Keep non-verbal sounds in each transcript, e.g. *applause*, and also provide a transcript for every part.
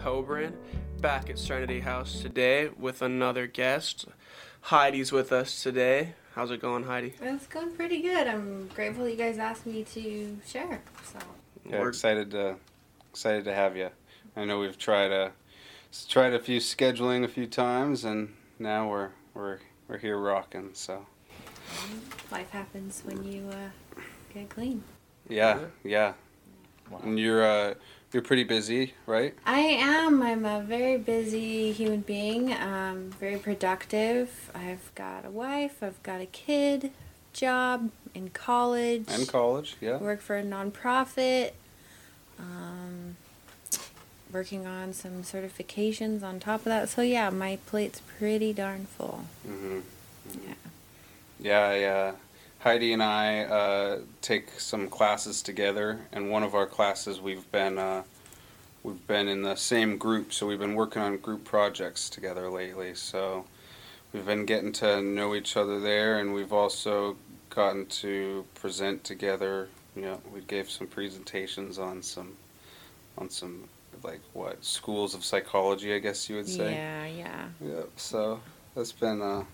Eric Cobran back at Serenity House today with another guest. Heidi's with us today. How's it going, Heidi? It's going pretty good. I'm grateful you guys asked me to share. So Yeah, We're- excited to excited to have you. I know we've tried a tried a few scheduling a few times, and now we're we're we're here rocking. So life happens when you uh, get clean. yeah, yeah. And you're uh you're pretty busy, right? I am. I'm a very busy human being. Um, very productive. I've got a wife. I've got a kid. Job in college. In college, yeah. Work for a nonprofit. Um, working on some certifications on top of that. So yeah, my plate's pretty darn full. hmm Yeah. Yeah, yeah. Heidi and I uh, take some classes together, and one of our classes we've been uh, we've been in the same group, so we've been working on group projects together lately. So we've been getting to know each other there, and we've also gotten to present together. You know, we gave some presentations on some on some like what schools of psychology, I guess you would say. Yeah, yeah. Yep. So that's been uh,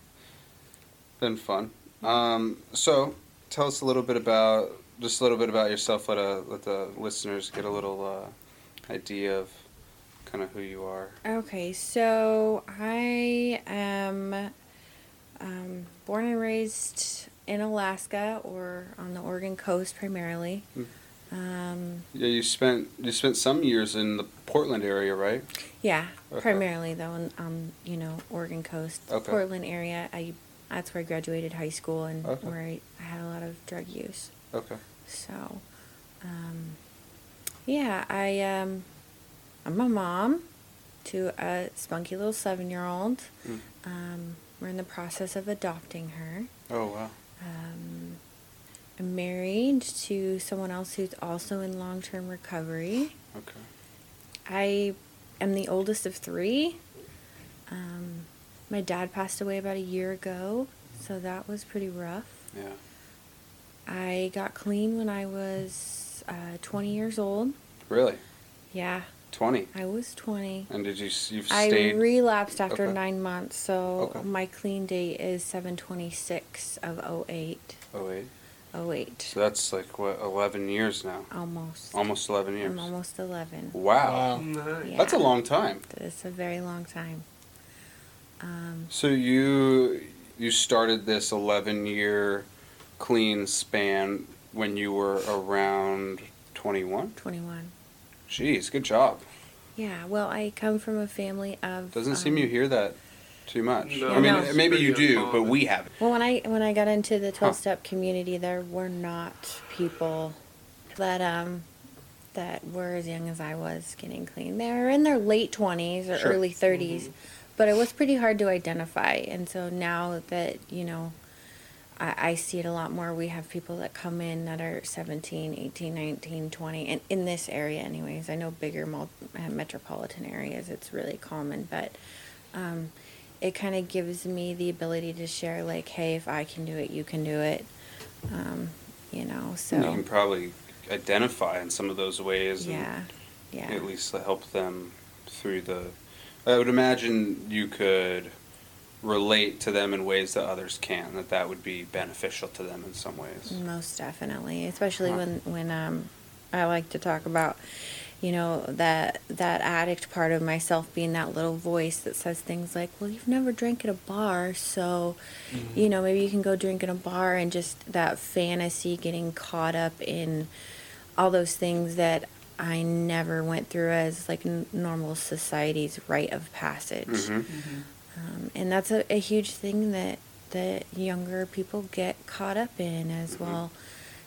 been fun. Um, so tell us a little bit about just a little bit about yourself. Let uh, let the listeners get a little uh, idea of kind of who you are. Okay, so I am um, born and raised in Alaska or on the Oregon coast primarily. Hmm. Um, Yeah, you spent you spent some years in the Portland area, right? yeah, Okay. primarily though on, on you know Oregon coast, Okay. Portland area. I that's where I graduated high school and Okay. where I, I had a lot of drug use. Okay. So, um, yeah, I um, I'm a mom to a spunky little seven year old. Mm. Um, we're in the process of adopting her. Oh wow. Um, I'm married to someone else who's also in long term recovery. Okay. I am the oldest of three. Um, my dad passed away about a year ago, so that was pretty rough. Yeah. I got clean when I was uh, 20 years old. Really. Yeah, Twenty. I was 20. And did you you've stayed I relapsed after Okay. nine months, so Okay. my clean date is 726 of 08. 08. 08. So that's like what eleven years now. Almost. Almost eleven years. I'm almost 11. Wow. Nice. Yeah. That's a long time. It's a very long time. Um, So you you started this 11 year clean span when you were around 21? 21. Jeez, good job. Yeah, well, I come from a family of. Doesn't seem um, you hear that too much. No, I mean, No. maybe you do, but we haven't. Well, when I when I got into the twelve step community, there were not people that um that were as young as I was getting clean. They were in their late twenties or Sure. early 30s but it was pretty hard to identify. And so now that you know, I, I see it a lot more. We have people that come in that are 17, 18, 19, 20, and in this area, anyways. I know bigger uh, metropolitan areas, it's really common, but. Um, it kind of gives me the ability to share like hey if i can do it you can do it um, you know so And you can probably identify in some of those ways yeah yeah and at least help them through the. I would imagine you could relate to them in ways that others can, that that would be beneficial to them in some ways. most definitely especially Huh. when when um, i like to talk about you know that that addict part of myself being that little voice that says things like well you've never drank at a bar so you know maybe you can go drink in a bar and just that fantasy getting caught up in all those things that i never went through as like n- normal society's rite of passage hmm um, and that's a, a huge thing that that younger people get caught up in as Mhm. well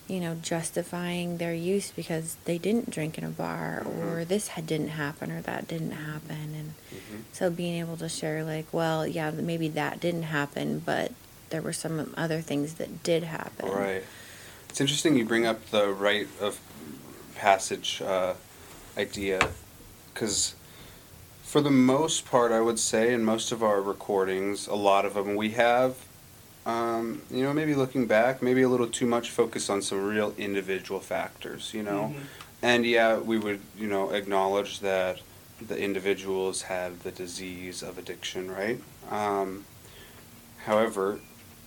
you know justifying their use because they didn't drink in a bar Mhm. or this had didn't happen or that didn't happen and hmm so being able to share like well yeah maybe that didn't happen but there were some other things that did happen Right. It's interesting you bring up the rite of passage uh, idea because for the most part, I would say, in most of our recordings, a lot of them we have, um, you know, maybe looking back, maybe a little too much focus on some real individual factors, you know. and yeah, we would, you know, acknowledge that the individuals have the disease of addiction, right? Um, however,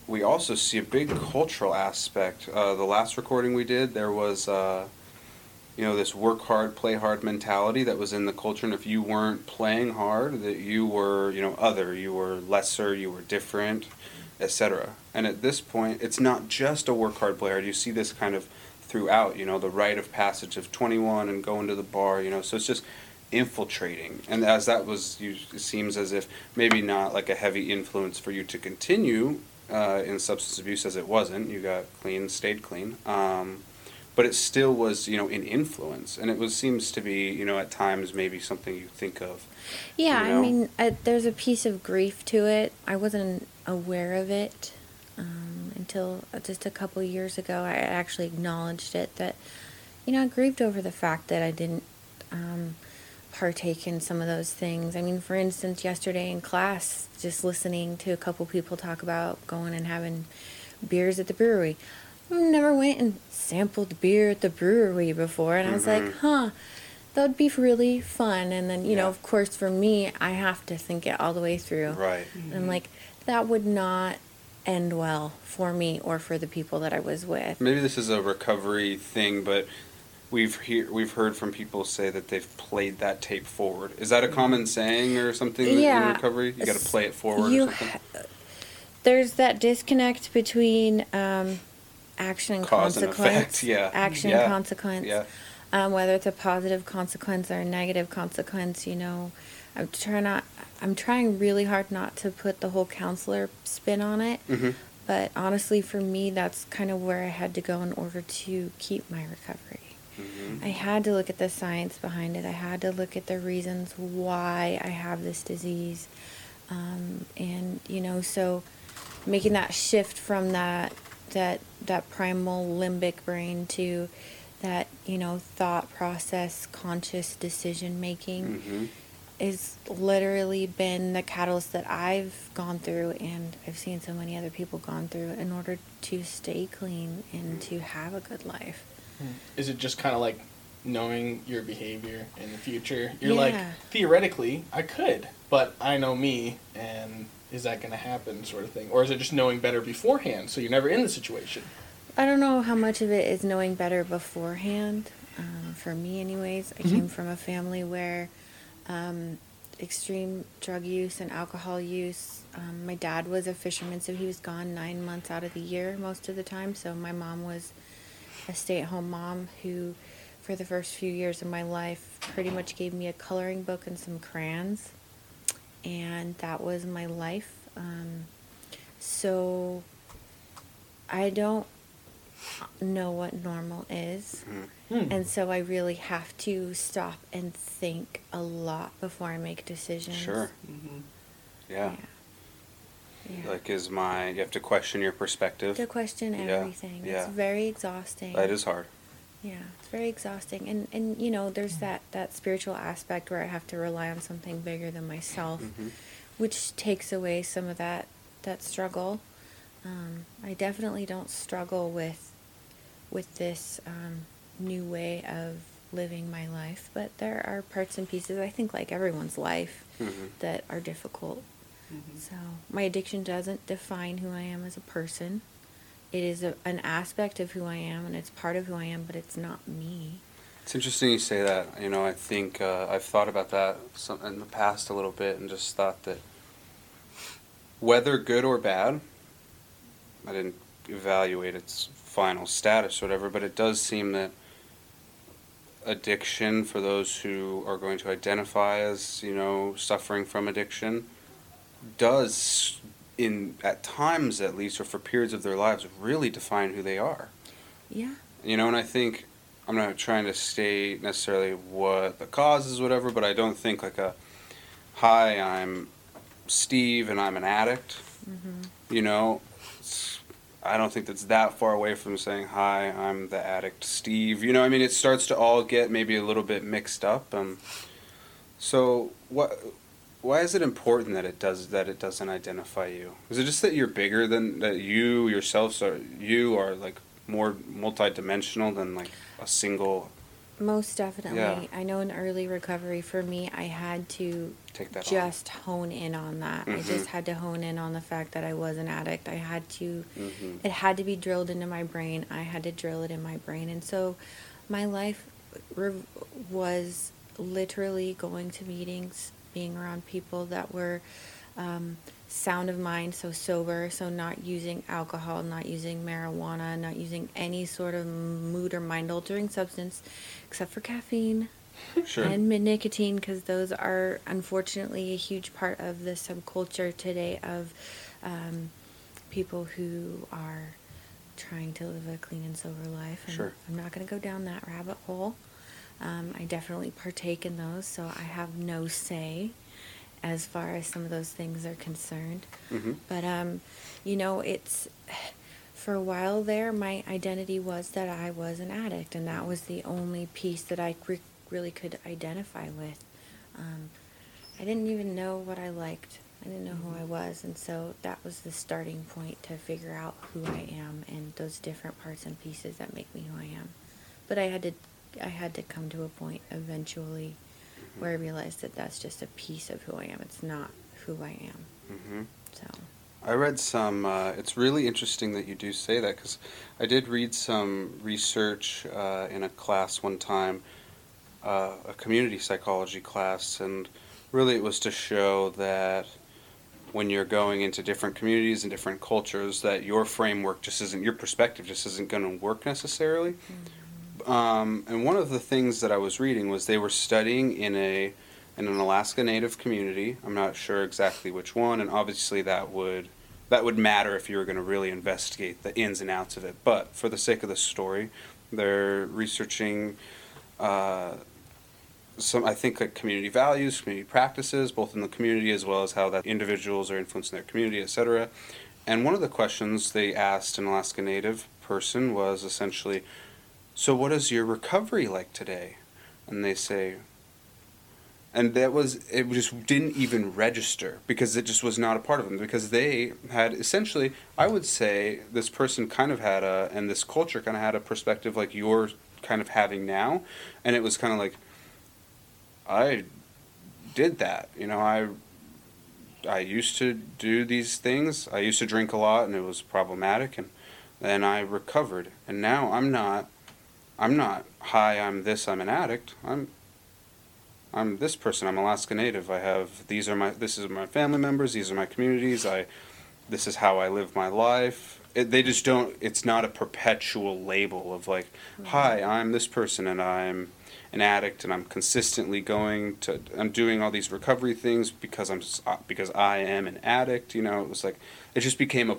we also see a big cultural aspect. Uh, the last recording we did, there was, uh, you know, this work hard, play hard mentality that was in the culture, and if you weren't playing hard, that you were, you know, other, you were lesser, you were different, etc. And at this point, it's not just a work hard, play hard. You see this kind of throughout, you know, the rite of passage of 21 and going to the bar, you know, so it's just infiltrating. And as that was, you, it seems as if maybe not like a heavy influence for you to continue uh, in substance abuse as it wasn't. You got clean, stayed clean. Um, but it still was, you know, an influence. And it was seems to be, you know, at times maybe something you think of. Yeah, you know? I mean, uh, there's a piece of grief to it. I wasn't aware of it um, until just a couple years ago. I actually acknowledged it that, you know, I grieved over the fact that I didn't um, partake in some of those things. I mean, for instance, yesterday in class, just listening to a couple people talk about going and having beers at the brewery. Never went and sampled beer at the brewery before, and I was like, Mhm. huh, that would be really fun. And then, you know, of course, for me, I have to think it all the way through. Right. And I'm like, that would not end well for me or for the people that I was with. Maybe this is a recovery thing, but we've hear, we've heard from people say that they've played that tape forward. Is that a common saying or something in recovery? You got to play it forward You or something. ha- there's that disconnect between um, action and Cause and consequence. effect, *laughs* yeah. Action Yeah. and consequence. Yeah. Um, whether it's a positive consequence or a negative consequence, you know, I'm trying not. I'm trying really hard not to put the whole counselor spin on it. Mhm. But honestly, for me, that's kind of where I had to go in order to keep my recovery. Mhm. I had to look at the science behind it. I had to look at the reasons why I have this disease. Um, and, you know, so making that shift from that that that primal limbic brain to that, you know, thought process, conscious decision making Mhm. is literally been the catalyst that I've gone through and I've seen so many other people gone through in order to stay clean and to have a good life. Is it just kind of like knowing your behavior in the future? You're like, theoretically, I could, but I know me, and is that going to happen, sort of thing? Or is it just knowing better beforehand, so you're never in the situation? I don't know how much of it is knowing better beforehand. Um, for me, anyways, I Mhm. came from a family where um, extreme drug use and alcohol use. Um, my dad was a fisherman, so he was gone nine months out of the year most of the time. So my mom was a stay-at-home mom who, for the first few years of my life, pretty much gave me a coloring book and some crayons, and that was my life. Um, so I don't know what normal is. Hmm. And so I really have to stop and think a lot before I make decisions. Sure. Mm-hmm. Yeah. Yeah. Like, is my you have to question your perspective. to question everything. yeah. It's very exhausting. That is hard. Yeah, it's very exhausting. And and you know, there's that that spiritual aspect where I have to rely on something bigger than myself, Mhm. which takes away some of that that struggle. Um, I definitely don't struggle with with this um, new way of living my life, but there are parts and pieces. I think like everyone's life Mhm. that are difficult. Mhm. So my addiction doesn't define who I am as a person. It is a, an aspect of who I am, and it's part of who I am, but it's not me. It's interesting you say that. You know, I think uh, I've thought about that some, in the past a little bit and just thought that whether good or bad, I didn't evaluate its final status or whatever, but it does seem that addiction, for those who are going to identify as, you know, suffering from addiction, does, in at times at least, or for periods of their lives, really define who they are. Yeah. You know, and I think I'm not trying to state necessarily what the cause is, whatever, but I don't think like a, hi, I'm Steve and I'm an addict. Mm-hmm. You know, it's, I don't think that's that far away from saying, hi, I'm the addict Steve. You know, I mean, it starts to all get maybe a little bit mixed up. Um, so what? Why is it important that it does that it doesn't identify you? Is it just that you're bigger than that you yourself? So you are like more multidimensional than like a single Most definitely. Yeah. I know in early recovery for me, I had to Take that on. just hone in on that. I Mhm. just had to hone in on the fact that I was an addict. I had to, Mhm. it had to be drilled into my brain. I had to drill it in my brain. And so my life rev- was literally going to meetings, being around people that were um, sound of mind, so sober, so not using alcohol, not using marijuana, not using any sort of mood or mind altering substance except for caffeine *laughs* Sure. and nicotine because those are unfortunately a huge part of the subculture today of um, people who are trying to live a clean and sober life. And Sure. I'm not going to go down that rabbit hole. Um, I definitely partake in those, so I have no say as far as some of those things are concerned. Mhm. But um, you know, it's for a while there, my identity was that I was an addict, and that was the only piece that I re- really could identify with. Um, I didn't even know what I liked. I didn't know who I was, and so that was the starting point to figure out who I am and those different parts and pieces that make me who I am. But I had to, I had to come to a point eventually where I realized that that's just a piece of who I am. It's not who I am. Mhm. So. I read some. Uh, it's really interesting that you do say that because I did read some research uh, in a class one time, uh, a community psychology class, and really it was to show that when you're going into different communities and different cultures, that your framework just isn't your perspective just isn't going to work necessarily. Um, and one of the things that I was reading was they were studying in a in an Alaska Native community. I'm not sure exactly which one, and obviously that would that would matter if you were going to really investigate the ins and outs of it. But for the sake of the story, they're researching uh, some, I think, like community values, community practices, both in the community as well as how that individuals are influencing their community, etc. And one of the questions they asked an Alaska Native person was essentially, "So, what is your recovery like today?" And they say, and that was it just didn't even register because it just was not a part of them because they had essentially i would say this person kind of had a and this culture kind of had a perspective like you're kind of having now. And it was kind of like i did that. You know i i used to do these things. I used to drink a lot and it was problematic and then i recovered. And now i'm not i'm not hi i'm this i'm an addict i'm I'm this person. I'm Alaska Native. I have these are my this is my family members. These are my communities. I this is how I live my life. It, they just don't. It's not a perpetual label of like, hi, I'm this person and I'm an addict and I'm consistently going to. I'm doing all these recovery things because I'm uh, because I am an addict. You know, it was like it just became a.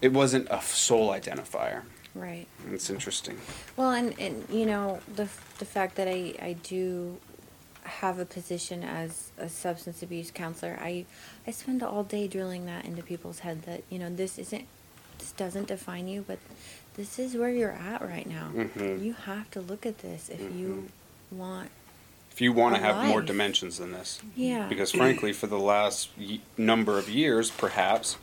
It wasn't a sole identifier. Right. It's interesting. Well, and, and you know the the fact that I I do have a position as a substance abuse counselor, I I spend all day drilling that into people's head that you know this isn't this doesn't define you, but this is where you're at right now. Mhm. You have to look at this if you want. If you want to have more dimensions than this. Yeah. because *clears throat* frankly for the last y- number of years perhaps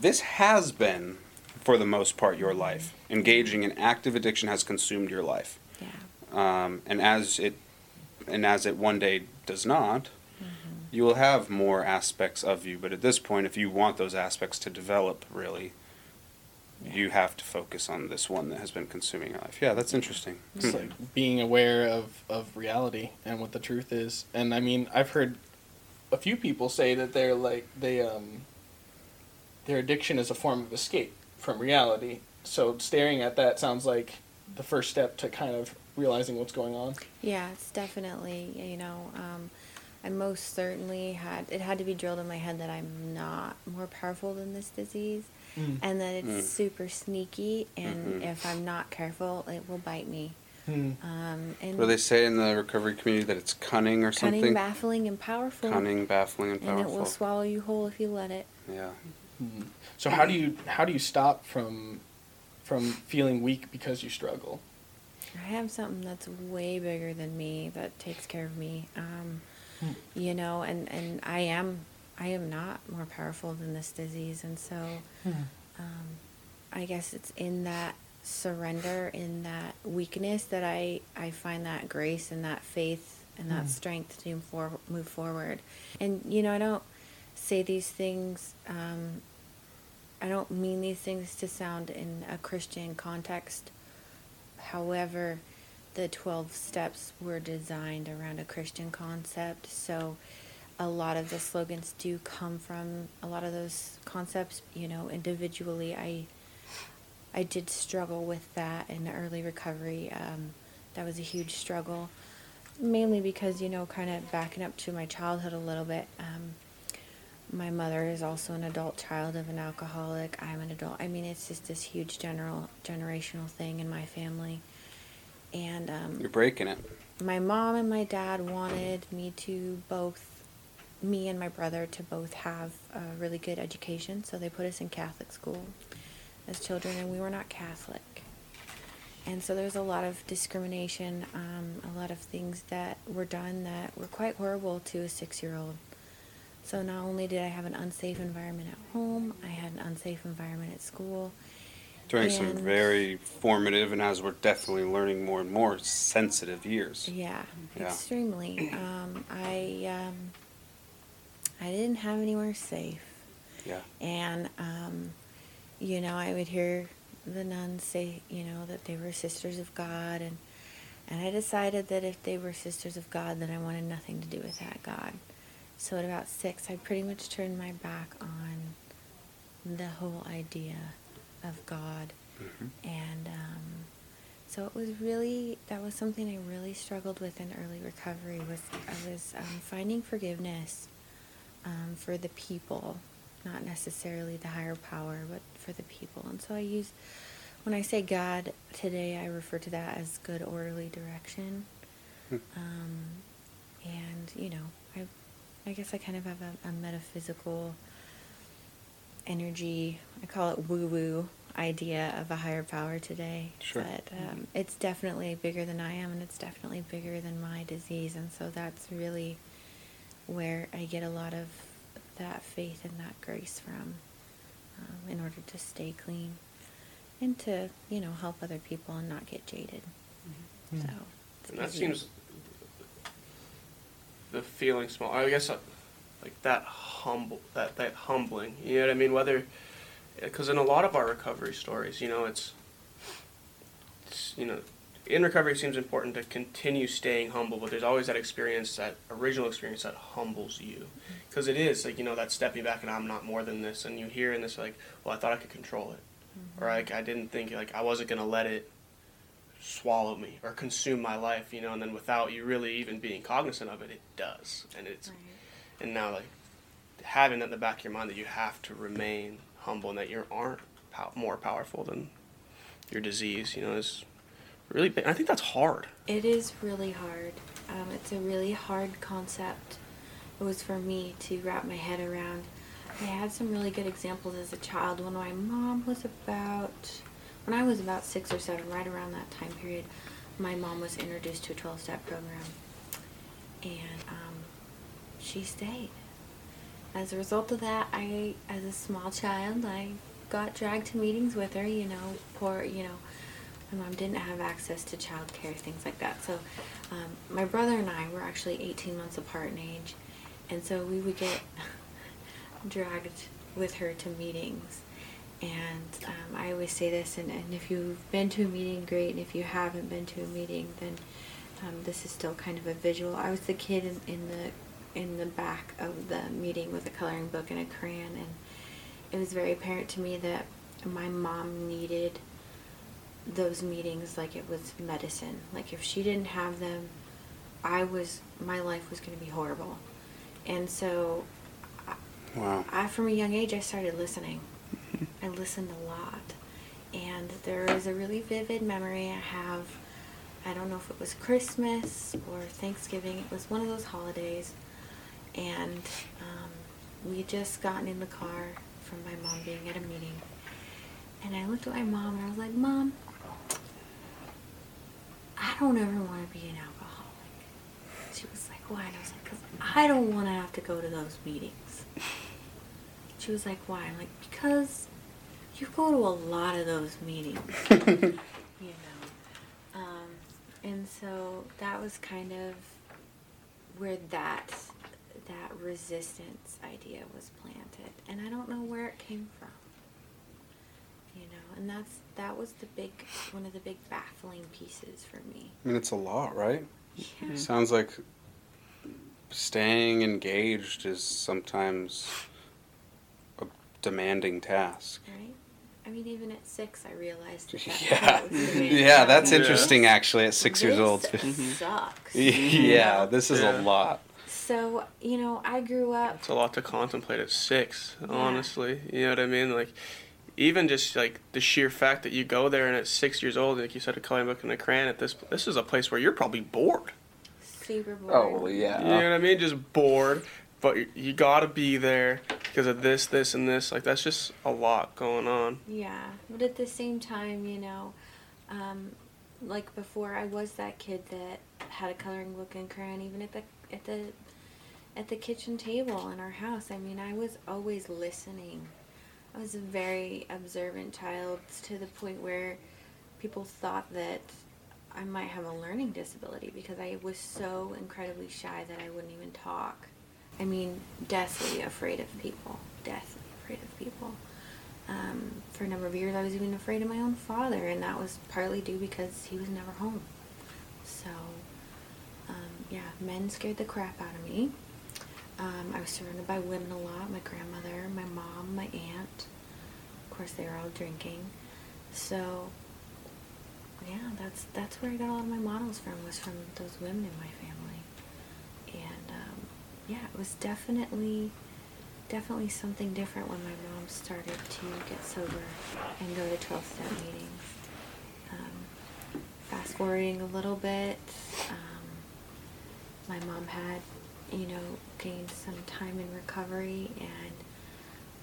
this has been for the most part your life. Engaging in active addiction has consumed your life. Yeah. um, and as it and as it one day does not you will have more aspects of you. But at this point if you want those aspects to develop really you have to focus on this one that has been consuming your life. Yeah that's interesting. It's Hmm. like being aware of, of reality and what the truth is. And I mean, I've heard a few people say that they're like they um their addiction is a form of escape from reality. So staring at that sounds like the first step to kind of realizing what's going on. Yeah, it's definitely, you know, um, I most certainly had, it had to be drilled in my head that I'm not more powerful than this disease Mm. and that it's Mm. super sneaky and Mhm. if I'm not careful, it will bite me. Hmm. Um, and what do they say in the recovery community that it's cunning or cunning, something baffling, and powerful. cunning baffling and powerful. and it will swallow you whole if you let it. yeah Hmm. So how do you how do you stop from from feeling weak because you struggle? I have something that's way bigger than me that takes care of me. Um, Hmm. you know, and, and I am I am not more powerful than this disease, and so um, I guess it's in that surrender in that weakness that I, I find that grace and that faith and that strength to move, move forward. And, you know, I don't say these things, um, I don't mean these things to sound in a Christian context. However, the 12 steps were designed around a Christian concept. So a lot of the slogans do come from a lot of those concepts, you know, individually I I did struggle with that in early recovery. Um, that was a huge struggle, mainly because you know, kind of backing up to my childhood a little bit. Um, my mother is also an adult child of an alcoholic. I'm an adult. I mean, it's just this huge general generational thing in my family, and um, You're breaking it. my mom and my dad wanted me to both me and my brother to both have a really good education so they put us in catholic school as children and we were not catholic and so there's a lot of discrimination um, a lot of things that were done that were quite horrible to a six year old so not only did i have an unsafe environment at home i had an unsafe environment at school During some very formative and as we're definitely learning more and more sensitive years. Yeah, Yeah. extremely. Um, I um, I didn't have anywhere safe, Yeah. and um, you know I would hear the nuns say you know that they were sisters of God, and and I decided that if they were sisters of God, then I wanted nothing to do with that God. So at about six, I pretty much turned my back on the whole idea of God Mhm. and um, so it was really that was something I really struggled with in early recovery was I was um, finding forgiveness um, for the people, not necessarily the higher power, but for the people. And so I use when I say God today, I refer to that as good orderly direction. Um, and you know, I I guess I kind of have a, a metaphysical energy. I call it woo woo idea of a higher power today. Sure. But um, it's definitely bigger than I am, and it's definitely bigger than my disease, and so that's really where I get a lot of that faith and that grace from, um, in order to stay clean and to you know help other people and not get jaded. Mhm. So. And that seems the feeling small. I guess like that humble, that that humbling. You know what I mean? Whether because in a lot of our recovery stories, you know, it's, it's you know, in recovery it seems important to continue staying humble, but there's always that experience, that original experience that humbles you, because it is like you know that stepping back and I'm not more than this, and you hear in this like, well, I thought I could control it, mm-hmm. or like I didn't think like I wasn't gonna let it swallow me or consume my life, you know, and then without you really even being cognizant of it, it does, and it's Right. and now like having that in the back of your mind that you have to remain humble and that you aren't pow- more powerful than your disease, you know, is really big. I think that's hard. It is really hard. Um, it's a really hard concept. It was for me to wrap my head around. I had some really good examples as a child when my mom was about, when I was about six or seven, right around that time period, my mom was introduced to a 12 step program. And um, she stayed. As a result of that, I, as a small child, I got dragged to meetings with her, you know, poor, you know, my mom didn't have access to childcare, things like that. So, um, my brother and I were actually 18 months apart in age, and so we would get *laughs* dragged with her to meetings. And um, I always say this, and, and if you've been to a meeting, great. And if you haven't been to a meeting, then um, this is still kind of a visual. I was the kid in, in the in the back of the meeting with a coloring book and a crayon, and it was very apparent to me that my mom needed those meetings like it was medicine. Like if she didn't have them, I was my life was going to be horrible. And so Wow. I from a young age I started listening. I listened a lot. And there is a really vivid memory I have. I don't know if it was Christmas or Thanksgiving. It was one of those holidays. And um, we had just gotten in the car from my mom being at a meeting. And I looked at my mom and I was like, Mom, I don't ever want to be an alcoholic. She was like, Why? And I was like, Because I don't want to have to go to those meetings. She was like, Why? I'm like, Because you go to a lot of those meetings, *laughs* you know. Um, and so that was kind of where that that resistance idea was planted, and I don't know where it came from. You know, and that's that was the big one of the big baffling pieces for me. I mean, it's a lot, right? Yeah. Sounds like staying engaged is sometimes a demanding task. Right? I mean, even at six, I realized that. that Yeah, was *laughs* yeah, that's problem. interesting. Actually, at six years old. Mm-hmm. Sucks. *laughs* yeah, this is Yeah. a lot. So you know, I grew up. It's a lot to contemplate at six, Yeah. honestly. You know what I mean? Like, even just like the sheer fact that you go there and at six years old, like you said, a coloring book and a crayon. At this, this is a place where you're probably bored. Super bored. Oh yeah. You know what I mean? Just bored, but you, you got to be there because of this, this, and this. Like that's just a lot going on. Yeah, but at the same time, you know, um, like before, I was that kid that had a coloring book and crayon, even at the at the at the kitchen table in our house. I mean, I was always listening. I was a very observant child to the point where people thought that I might have a learning disability because I was so incredibly shy that I wouldn't even talk. I mean, deathly afraid of people. Deathly afraid of people. Um, for a number of years, I was even afraid of my own father, and that was partly due because he was never home. So, um, yeah, men scared the crap out of me. Um, I was surrounded by women a lot my grandmother, my mom, my aunt. Of course, they were all drinking. So, yeah, that's that's where I got a lot of my models from was from those women in my yeah, it was definitely definitely something different when my mom started to get sober and go to twelve step meetings. Um, fast forwarding a little bit, um, my mom had you know gained some time in recovery and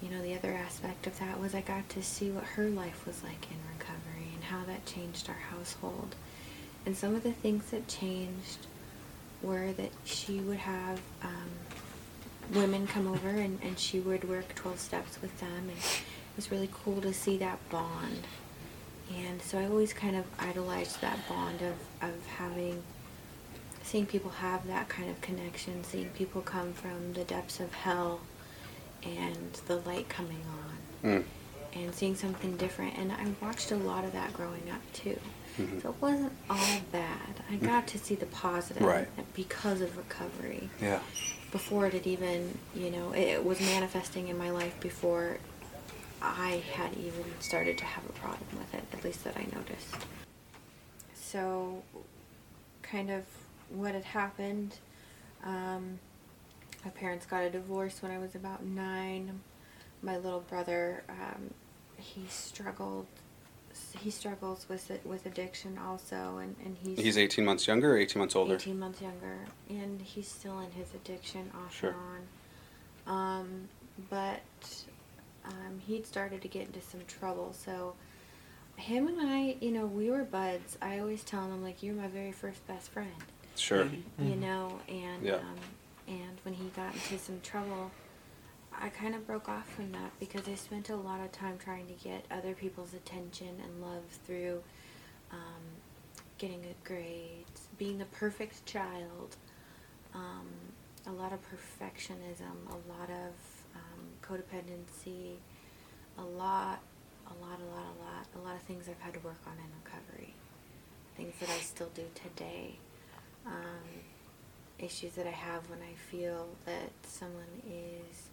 you know, the other aspect of that was I got to see what her life was like in recovery and how that changed our household. And some of the things that changed were that she would have um, women come over and, and she would work 12 steps with them. And it was really cool to see that bond. And so I always kind of idolized that bond of, of having, seeing people have that kind of connection, seeing people come from the depths of hell and the light coming on Mm. And seeing something different. And I watched a lot of that growing up too. Mhm. So it wasn't all bad. I got to see the positive Right. because of recovery. Yeah. Before it had even, you know, it, it was manifesting in my life before I had even started to have a problem with it, at least that I noticed. So, kind of what had happened. Um, my parents got a divorce when I was about nine. My little brother, um, he struggled. He struggles with it, with addiction also, and, and he's He's 18 months younger or 18 months older? 18 months younger, and he's still in his addiction off Sure. and on. Um, but um, he'd started to get into some trouble, so him and I, you know, we were buds. I always tell him, like, you're my very first best friend Sure. Mhm. you know, and Yeah. um, and when he got into some trouble, I kind of broke off from that because I spent a lot of time trying to get other people's attention and love through um, getting good grades, being the perfect child, um, a lot of perfectionism, a lot of um, codependency, a lot, a lot, a lot, a lot, a lot of things I've had to work on in recovery, things that I still do today. Um, issues that I have when I feel that someone is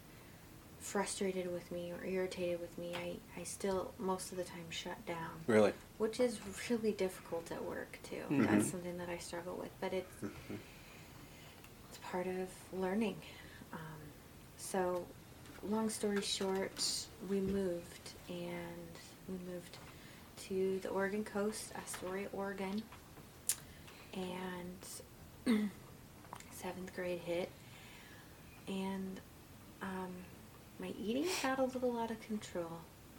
frustrated with me or irritated with me, I, I still most of the time shut down, Really? which is really difficult at work too. Mhm. That's something that I struggle with, but it's Mhm. it's part of learning. Um, so, long story short, we moved and we moved to the Oregon coast, Astoria, Oregon, and *clears throat* seventh grade hit, and um, my eating got a little out of control.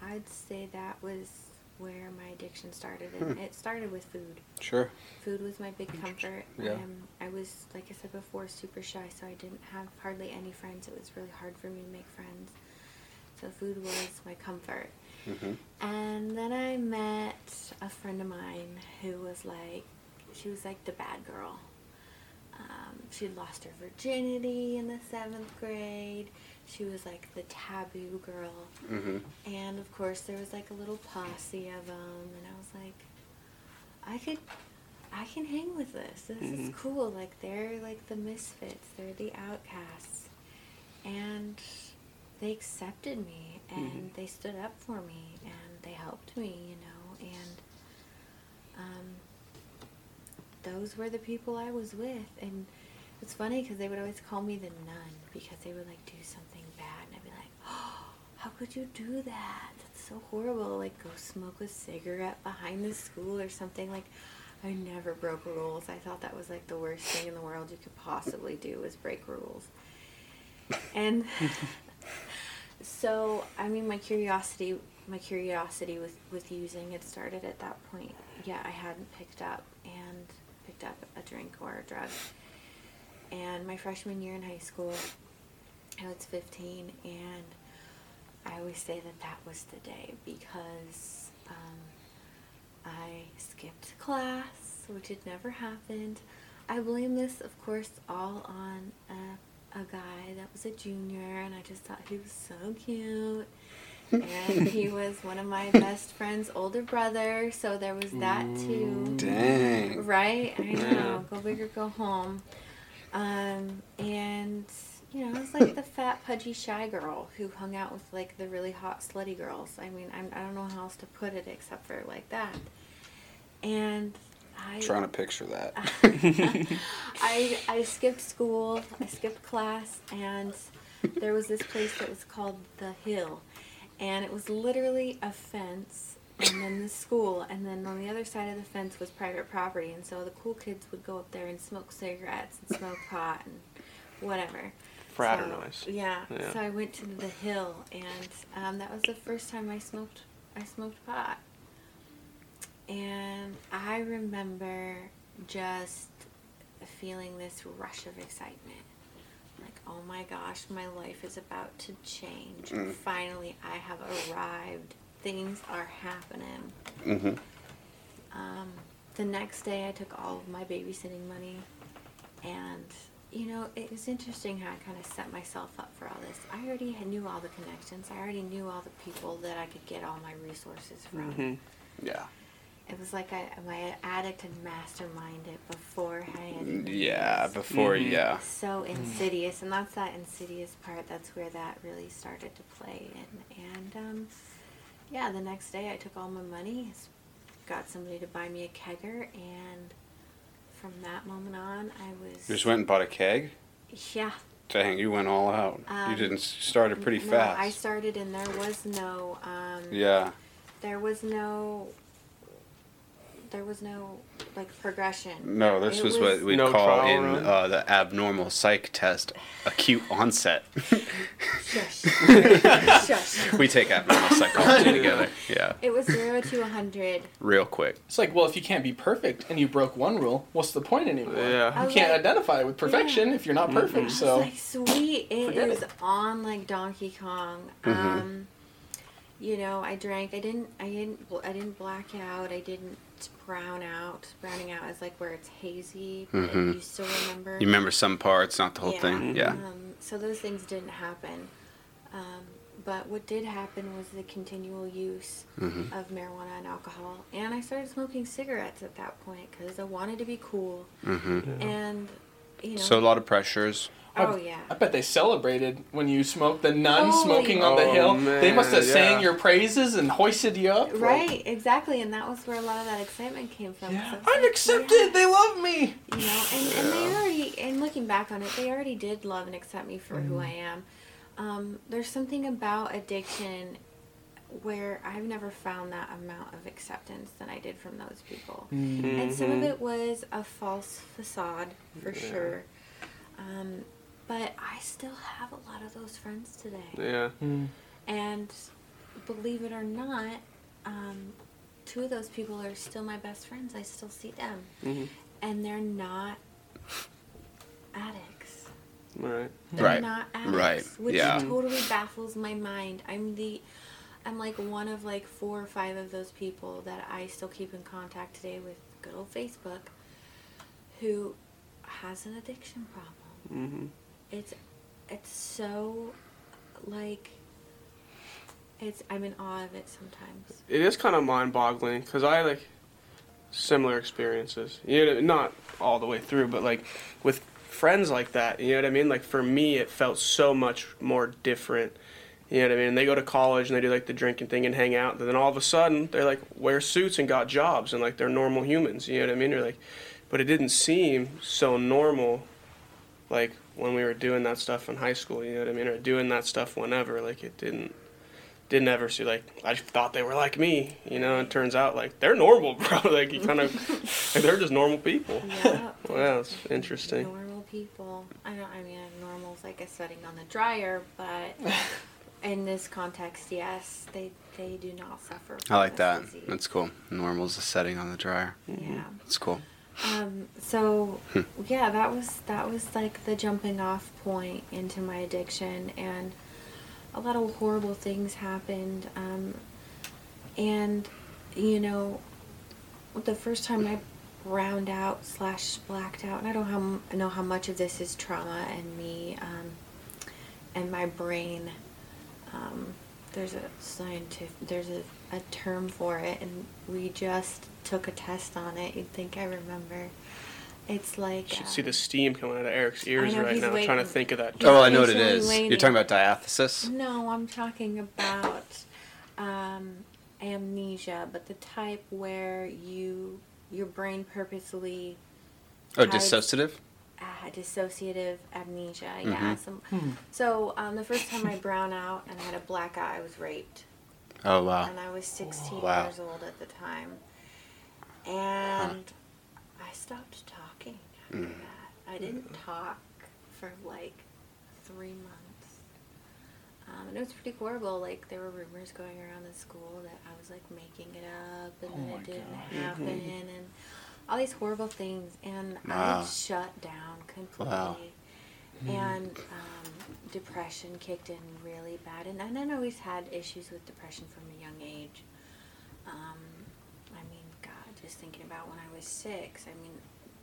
I'd say that was where my addiction started, and Hmm. it started with food. Sure. Food was my big comfort. Yeah. Um, I was, like I said before, super shy, so I didn't have hardly any friends. It was really hard for me to make friends. So food was my comfort. Mm-hmm. And then I met a friend of mine who was like, she was like the bad girl. Um, she'd lost her virginity in the seventh grade. She was like the taboo girl. Mhm. And of course, there was like a little posse of them, and I was like, I could, I can hang with this. This is Mhm. cool. Like they're like the misfits. They're the outcasts, and they accepted me and Mhm. they stood up for me and they helped me, you know, and um, those were the people I was with. And it's funny because they would always call me the nun because they would like do something bad, and I'd be like, oh, how could you do that? That's so horrible. Like go smoke a cigarette behind the school or something. Like I never broke rules. I thought that was like the worst thing in the world you could possibly do was break rules. And *laughs* so I mean my curiosity my curiosity with, with using it started at that point. Yeah, I hadn't picked up and picked up a drink or a drug. And my freshman year in high school, I was 15, and I always say that that was the day because um, I skipped class, which had never happened. I blame this, of course, all on a, a guy that was a junior, and I just thought he was so cute. and he *laughs* was one of my best friend's older brother, so there was that too. Dang. Right? I Yeah. know. Go big or go home. Um, and you know, I was like the fat, pudgy, shy girl who hung out with like the really hot, slutty girls. I mean, I'm, I don't know how else to put it except for like that. And I Trying to picture that. *laughs* *laughs* I I skipped school, I skipped class, and there was this place that was called the Hill, and it was literally a fence, and then the school, and then on the other side of the fence was private property, and so the cool kids would go up there and smoke cigarettes and smoke pot and whatever. Fraternize. So, yeah. Yeah. So I went to the Hill, and um, that was the first time I smoked. I smoked pot, and I remember just feeling this rush of excitement. Like, oh my gosh, my life is about to change. Mm. Finally, I have arrived. Things are happening. Mhm. Um, the next day, I took all of my babysitting money, and you know, it was interesting how I kind of set myself up for all this. I already had- knew all the connections. I already knew all the people that I could get all my resources from. Mhm. Yeah. It was like I, my addict had masterminded before I had. Yeah. realized. Before, Mhm. yeah. So insidious, and that's that insidious part. That's where that really started to play. And and um, yeah, the next day I took all my money, got somebody to buy me a kegger, and from that moment on, I was. You just went and bought a keg. Yeah. Dang, you went all out. you Um, didn't s- started pretty no, fast. I started, and there was no. Um, Yeah. There was no. There was no like progression. No, this It was, what we No call trial in run? uh, the abnormal psych test acute onset. *laughs* Shush. *laughs* Shush. we take abnormal psychology *laughs* together. Yeah. It was zero to a hundred. Real quick. It's like, well, if you can't be perfect and you broke one rule, what's the point anymore? Yeah. I You can't like- identify with perfection if you're not perfect. So It's like sweet. It Forget is it. on like Donkey Kong. Mhm. Um, you know, I drank. I didn't. I didn't. bl- I didn't black out. I didn't brown out. Browning out is like where it's hazy, but Mhm. you still remember. You remember some parts, not the whole Yeah. thing. Yeah. Um, so those things didn't happen. Um, but what did happen was the continual use Mhm. of marijuana and alcohol, and I started smoking cigarettes at that point because I wanted to be cool, hmm and you know. So a lot of pressures. Oh yeah. I bet they celebrated when you smoked the nun Holy- smoking on the Oh, hill. they must have man, sang yeah. your praises and hoisted you up. like, Right, exactly, and that was where a lot of that excitement came from. yeah. So I'm like, accepted. yes, They love me. You know, and, and they already, and looking back on it, they already did love and accept me for who I am. Um, there's something about addiction where I've never found that amount of acceptance than I did from those people. And some of Mhm. it was a false facade, for Yeah. sure. Um, but I still have a lot of those friends today. Yeah. And believe it or not, um, two of those people are still my best friends. I still see them. Mhm. And they're not addicts. Right. They're Right. not addicts. Right. Which Yeah. totally baffles my mind. I'm the I'm like one of like four or five of those people that I still keep in contact today with good old Facebook who has an addiction problem. hmm It's it's so like it's I'm in awe of it sometimes. It is kind of mind-boggling because I like similar experiences. You know, not all the way through, but like with friends like that. You know what I mean? Like for me, it felt so much more different. You know what I mean? And They go to college and they do like the drinking thing and hang out. And then all of a sudden, they're like wear suits and got jobs and like they're normal humans. You know what I mean? Or like, but it didn't seem so normal, like when we were doing that stuff in high school. You know what I mean? Or doing that stuff whenever. Like it didn't didn't ever see like I thought they were like me, you know. And it turns out like they're normal, *laughs* bro. like you kind of like, *laughs* they're just normal people. Yeah. *laughs* Wow, that's interesting. Normal people. I don't. I mean, normal's like a setting on the dryer, but in this context, yes, they they do not suffer. I like that. disease. That's cool. Normal's a setting on the dryer. yeah. That's cool. Um, so yeah, that was that was like the jumping off point into my addiction, and a lot of horrible things happened. Um, and you know, the first time I browned out slash blacked out, and I don't know how much of this is trauma and me um, and my brain. Um, there's a scientific, there's a, a term for it, and we just took a test on it. You'd think I remember. It's like You should uh, see the steam coming out of Eric's ears know, right he's now, trying to think of that. He's Oh, well, I know what it is. waiting. You're talking about diathesis? No, I'm talking about um, amnesia, but the type where you your brain purposely Oh, dissociative? uh, dissociative amnesia. Yeah. Some, so um, the first time I brown out and I had a black eye, I was raped, Oh, wow. and I was 16 Wow. years old at the time, and I stopped talking after Mm. that. I didn't talk for like three months. Um, and it was pretty horrible. Like there were rumors going around the school that I was like making it up and Oh then it didn't gosh. happen and all these horrible things. And Wow. I shut down completely. Wow. And um, depression kicked in really bad. And, and I always had issues with depression from a young age. Um, God, just thinking about when I was six. I mean,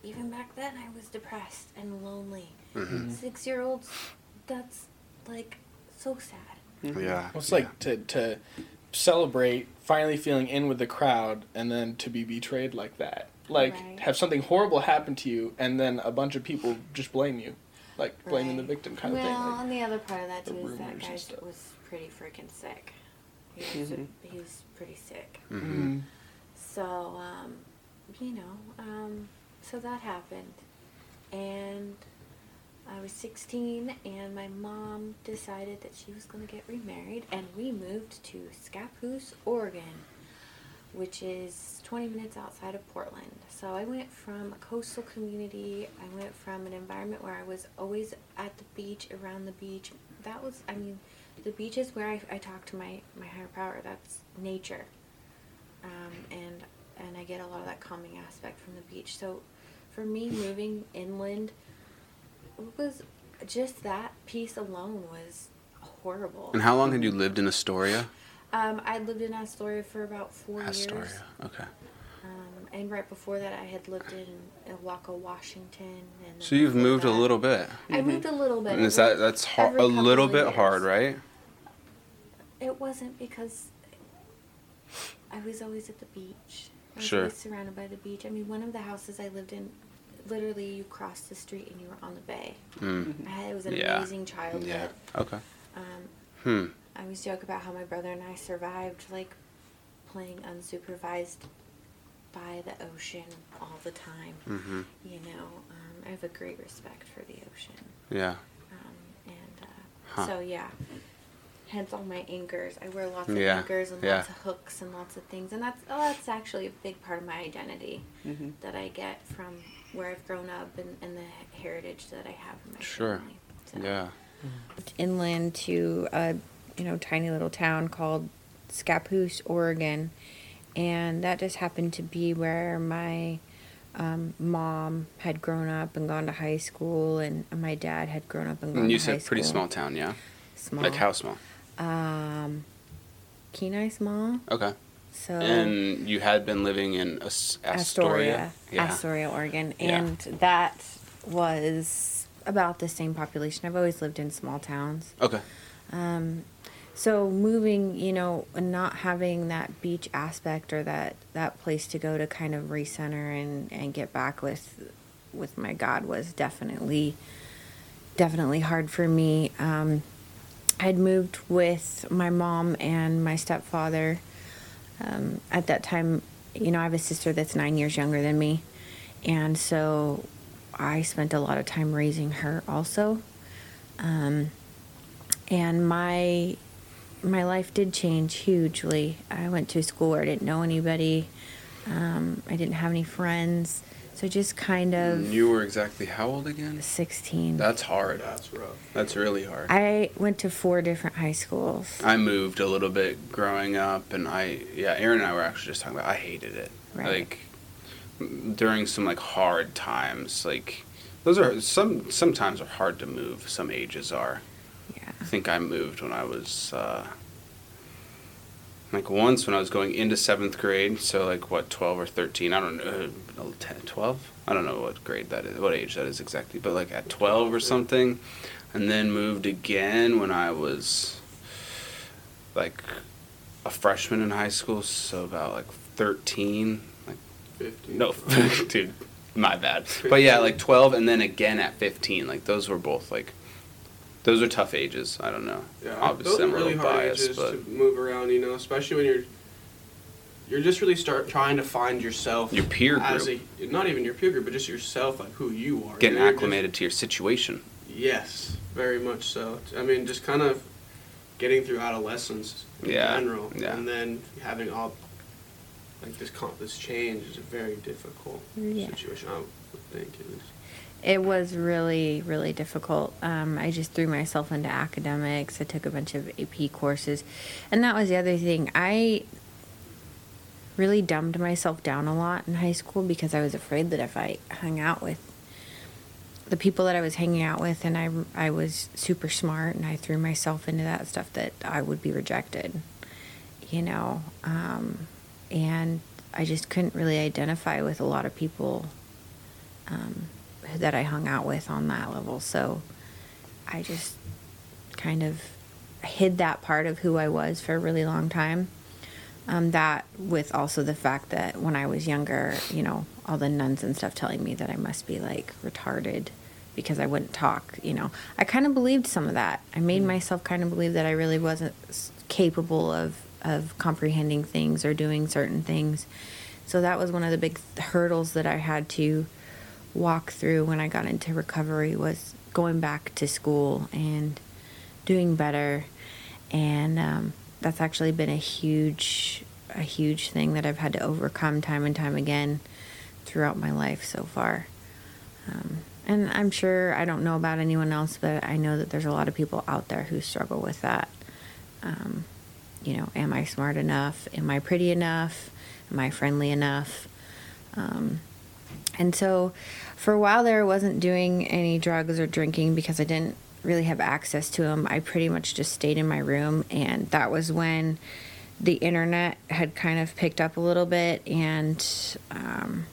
even back then, I was depressed and lonely. Mhm. Six year olds, that's like so sad. Yeah. Well, it's yeah. like to to celebrate finally feeling in with the crowd and then to be betrayed like that. Like Right. have something horrible happen to you and then a bunch of people just blame you. Like blaming the victim kind well, of thing. Like, and the other part of that the too is that guy was pretty freaking sick. He was, Mhm. he was pretty sick. Mhm. So, um, you know, um, so that happened. And I was 16, and my mom decided that she was going to get remarried, and we moved to Scappoose, Oregon, which is 20 minutes outside of Portland. So I went from a coastal community, I went from an environment where I was always at the beach, around the beach. That was, I mean, the beach is where I, I talk to my, my higher power. That's nature um, and and I get a lot of that calming aspect from the beach. So, for me, moving inland was just that piece alone was horrible. And how long had you lived in Astoria? Um, I lived in Astoria for about four years, Astoria. Okay. um, and right before that, I had lived in Ilwaco, Washington. And So you've moved a little bit. I moved a little bit. And is that that's hard, a little bit years. hard, right? It wasn't because I was always at the beach. I was Sure. always surrounded by the beach. I mean, one of the houses I lived in, literally, you crossed the street and you were on the bay. Mm. I had, it was an Yeah. amazing childhood. Yeah. Okay. Um, Hmm. I always joke about how my brother and I survived, like, playing unsupervised by the ocean all the time. Mhm. You know, um, I have a great respect for the ocean. Yeah. Um, and uh, Huh. so yeah, hence all my anchors. I wear lots of Yeah, anchors and yeah. lots of hooks and lots of things, and that's oh, that's actually a big part of my identity hmm that I get from where I've grown up and, and the heritage that I have in my Sure. family. So- Yeah. inland to a you know tiny little town called Scappoose, Oregon, and that just happened to be where my um, mom had grown up and gone to high school, and my dad had grown up and gone And you to high said pretty school. small town, yeah. Small. Like how small? Um, Kenai Small. Okay. So And you had been living in As- Astoria. Astoria, Astoria, Oregon, Yeah. and that was about the same population. I've always lived in small towns. Okay. Um, so moving, you know, and not having that beach aspect or that that place to go to kind of recenter and and get back with with my God was definitely definitely hard for me. Um, I'd moved with my mom and my stepfather. Um, at that time, you know, I have a sister that's nine years younger than me, and so I spent a lot of time raising her also. Um, and my my life did change hugely. I went to school where I didn't know anybody. Um, I didn't have any friends, so just kind of You were exactly how old again? 16. That's hard. That's rough. That's really hard. I went to four different high schools. I moved a little bit growing up, and I yeah, Aaron and I were actually just talking about. I hated it. Right. Like during some like hard times, like those are some sometimes are hard to move. Some ages are. Yeah. I think I moved when I was uh, like once when I was going into seventh grade. So like what, twelve or thirteen? I don't know. uh, 10, 12? I don't know what grade that is, what age that is exactly. But like at twelve or something, and then moved again when I was like a freshman in high school. So about like thirteen. Like 15. no, *laughs* dude, my bad. But yeah, like twelve, and then again at fifteen. Like those were both like. Those are tough ages. I don't know. Yeah, Obviously, those I'm are really hard biased, ages but to move around. You know, especially when you're you're just really start trying to find yourself. Your peer as group. a not even your peer group, but just yourself, like who you are. getting You know, you're acclimated to your situation. Yes, very much so. I mean, just kind of getting through adolescence in Yeah, general, yeah. and then having all like this con- this change is a very difficult Yeah. situation. I would think at least. It was really, really difficult. Um, I just threw myself into academics. I took a bunch of AP courses. And that was the other thing. I really dumbed myself down a lot in high school because I was afraid that if I hung out with the people that I was hanging out with and I, I was super smart and I threw myself into that stuff that I would be rejected, you know. Um, and I just couldn't really identify with a lot of people um, that I hung out with on that level. So I just kind of hid that part of who I was for a really long time. Um, that with also the fact that when I was younger, you know, all the nuns and stuff telling me that I must be like retarded because I wouldn't talk, you know. I kind of believed some of that. I made myself kind of believe that I really wasn't capable of of comprehending things or doing certain things. So that was one of the big hurdles that I had to walk through when I got into recovery was going back to school and doing better. And um, that's actually been a huge, a huge thing that I've had to overcome time and time again throughout my life so far. Um, and I'm sure I don't know about anyone else, but I know that there's a lot of people out there who struggle with that. Um, you know, am I smart enough? Am I pretty enough? Am I friendly enough? Um, and so for a while there, I wasn't doing any drugs or drinking because I didn't really have access to them. I pretty much just stayed in my room. And that was when the internet had kind of picked up a little bit. And um,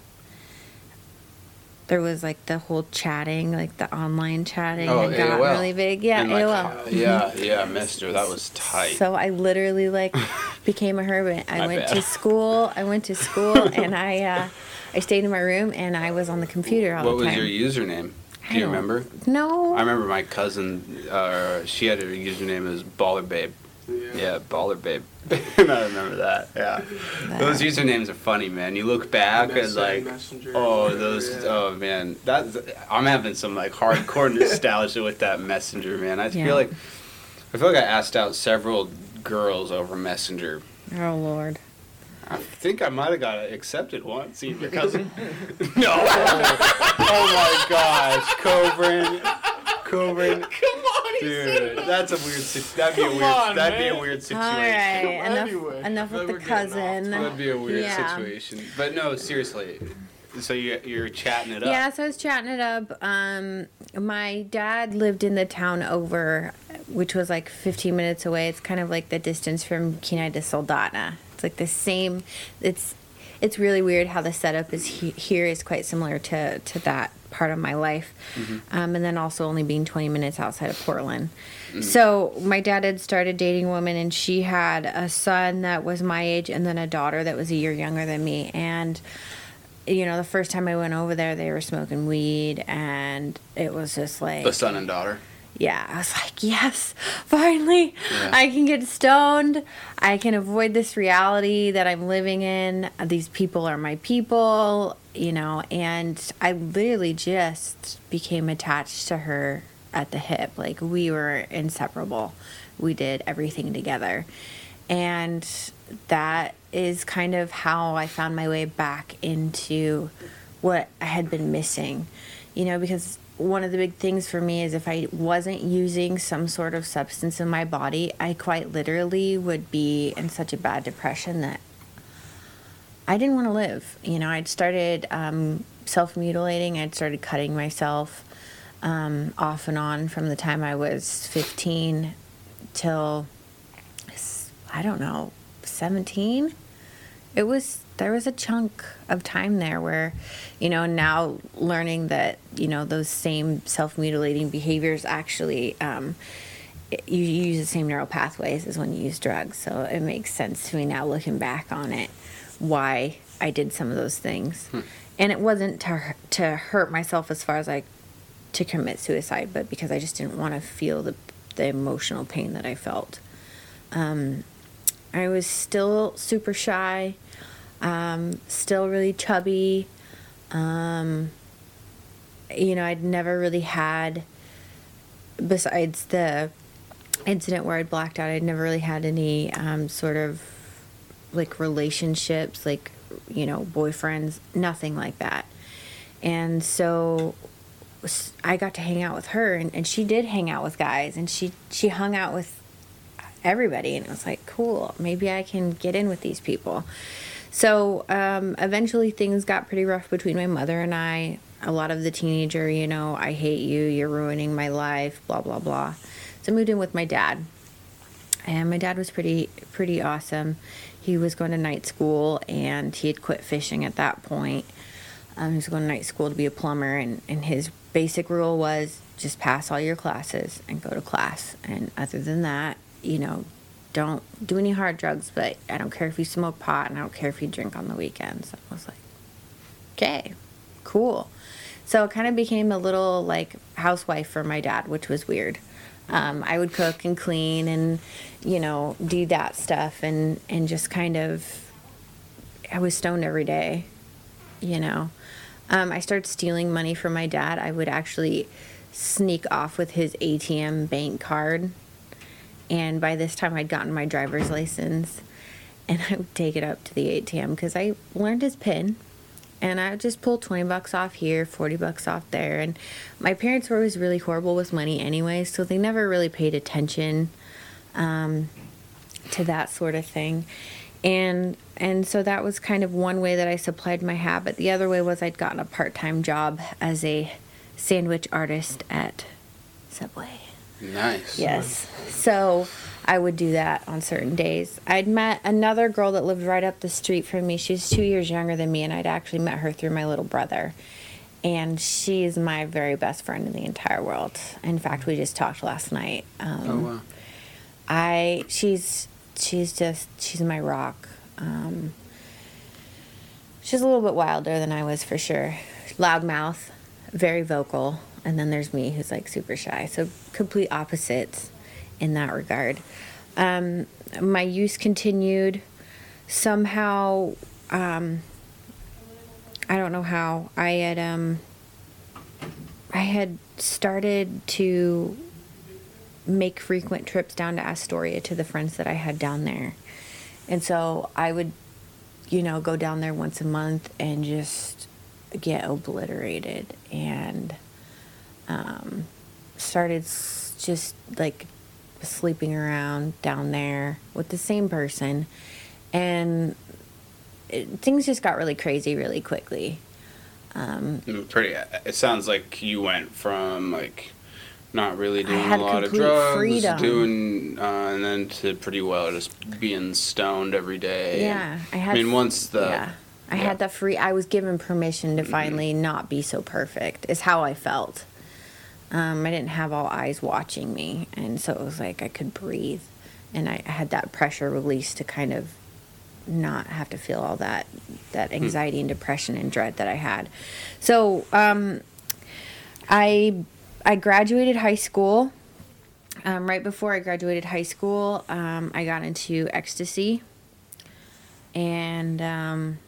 there was like the whole chatting, like the online chatting Oh, had got AOL. really big. Yeah, And, like, AOL. Yeah, yeah, Mister, that was tight. So I literally like *laughs* became a hermit. I went to school. I went to school and I uh, I stayed in my room and I was on the computer all what the was time. your username? Do you remember? No. I remember my cousin. Uh, she had her username as Baller Babe. Yeah, Baller Babe. *laughs* and I remember that. Yeah, those usernames are funny, man. You look back and like, Messenger, oh, those. yeah. Oh man, that's. I'm having some like hardcore *laughs* nostalgia with that Messenger, man. I Yeah. feel like, I feel like I asked out several girls over Messenger. Oh Lord. I think I might have got accepted once. Even your cousin? *laughs* no. oh my gosh, Coburn. Coburn. Come on, Dude, that's a weird. si- That'd be a Come weird. on, that'd be a weird situation. right. Enough. Anyway. Enough with the we're off cousin. That'd be a weird Yeah. situation. But no, seriously. So you you're chatting it up. Yeah, so I was chatting it up. Um, my dad lived in the town over which was like 15 minutes away. It's kind of like the distance from Kenai to Soldotna. It's like the same. It's it's really weird how the setup is he, here is quite similar to to that part of my life, um, and then also only being 20 minutes outside of Portland. So my dad had started dating a woman, and she had a son that was my age, and then a daughter that was a year younger than me, and you know, the first time I went over there, they were smoking weed, and it was just like The son and daughter. Yeah, I was like, yes, finally, Yeah. I can get stoned. I can avoid this reality that I'm living in. These people are my people, you know, and I literally just became attached to her at the hip. Like, we were inseparable. We did everything together. And that is kind of how I found my way back into what I had been missing. You know, because one of the big things for me is if I wasn't using some sort of substance in my body, I quite literally would be in such a bad depression that I didn't want to live. You know, I'd started um, self mutilating, I'd started cutting myself um, off and on from the time I was 15 till I don't know, 17. It was there was a chunk of time there where, you know, now learning that you know those same self-mutilating behaviors actually. Um, it- you use the same neural pathways as when you use drugs, so it makes sense to me now looking back on it, why I did some of those things, and it wasn't to to hurt myself as far as like to commit suicide, but because I just didn't want to feel the the emotional pain that I felt. Um, I was still super shy, um, still really chubby. Um, you know, I'd never really had, besides the incident where I'd blacked out, I'd never really had any um, sort of like relationships, like, you know, boyfriends, nothing like that. And so I got to hang out with her, and, and she did hang out with guys, and she, she hung out with everybody and it was like cool maybe i can get in with these people so um, eventually things got pretty rough between my mother and i. A lot of the teenager you know i hate you you're ruining my life blah blah blah. So i moved in with my dad. And my dad was pretty pretty awesome. He was going to night school and he had quit fishing at that point. Um, he was going to night school to be a plumber and, and his basic rule was just pass all your classes and go to class. And other than that you know don't do any hard drugs but i don't care if you smoke pot and i don't care if you drink on the weekends. I was like okay cool. So it kind of became a little like housewife for my dad which was weird. Um, i would cook and clean and you know do that stuff and and just kind of i was stoned every day you know. Um, i started stealing money from my dad. I would actually sneak off with his atm bank card and by this time i'd gotten my driver's license and *laughs* i would take it up to the atm because i learned his pin and i would just pull 20 bucks off here 40 bucks off there and my parents were always really horrible with money anyway so they never really paid attention um, to that sort of thing and and so that was kind of one way that I supplied my habit. The other way was I'd gotten a part-time job as a sandwich artist at Subway. Nice. Yes. So I would do that on certain days. I'd met another girl that lived right up the street from me. She's two years younger than me, and I'd actually met her through my little brother. And she's my very best friend in the entire world. In fact, we just talked last night. Um, Oh wow. I she's she's just she's my rock. Um, she's a little bit wilder than I was for sure. Loudmouth, very vocal, and then there's me who's like super shy. So complete opposites in that regard. Um, my use continued somehow. Um, I don't know how I had um, I had started to make frequent trips down to Astoria to the friends that I had down there. And so I would, you know, go down there once a month and just get obliterated and um, started s- just like sleeping around down there with the same person. And it, things just got really crazy really quickly. Um, Pretty. It sounds like you went from like not really doing a lot of drugs, freedom. doing, uh, and then to pretty well just being stoned every day. Yeah, I had. I mean, once the yeah, I yeah. had the free. I was given permission to finally not be so perfect. Is how I felt. Um, I didn't have all eyes watching me, and so it was like I could breathe, and I, I had that pressure release to kind of not have to feel all that that anxiety and depression and dread that I had. So um, I I graduated high school. Um, right before I graduated high school, um, I got into ecstasy, and um,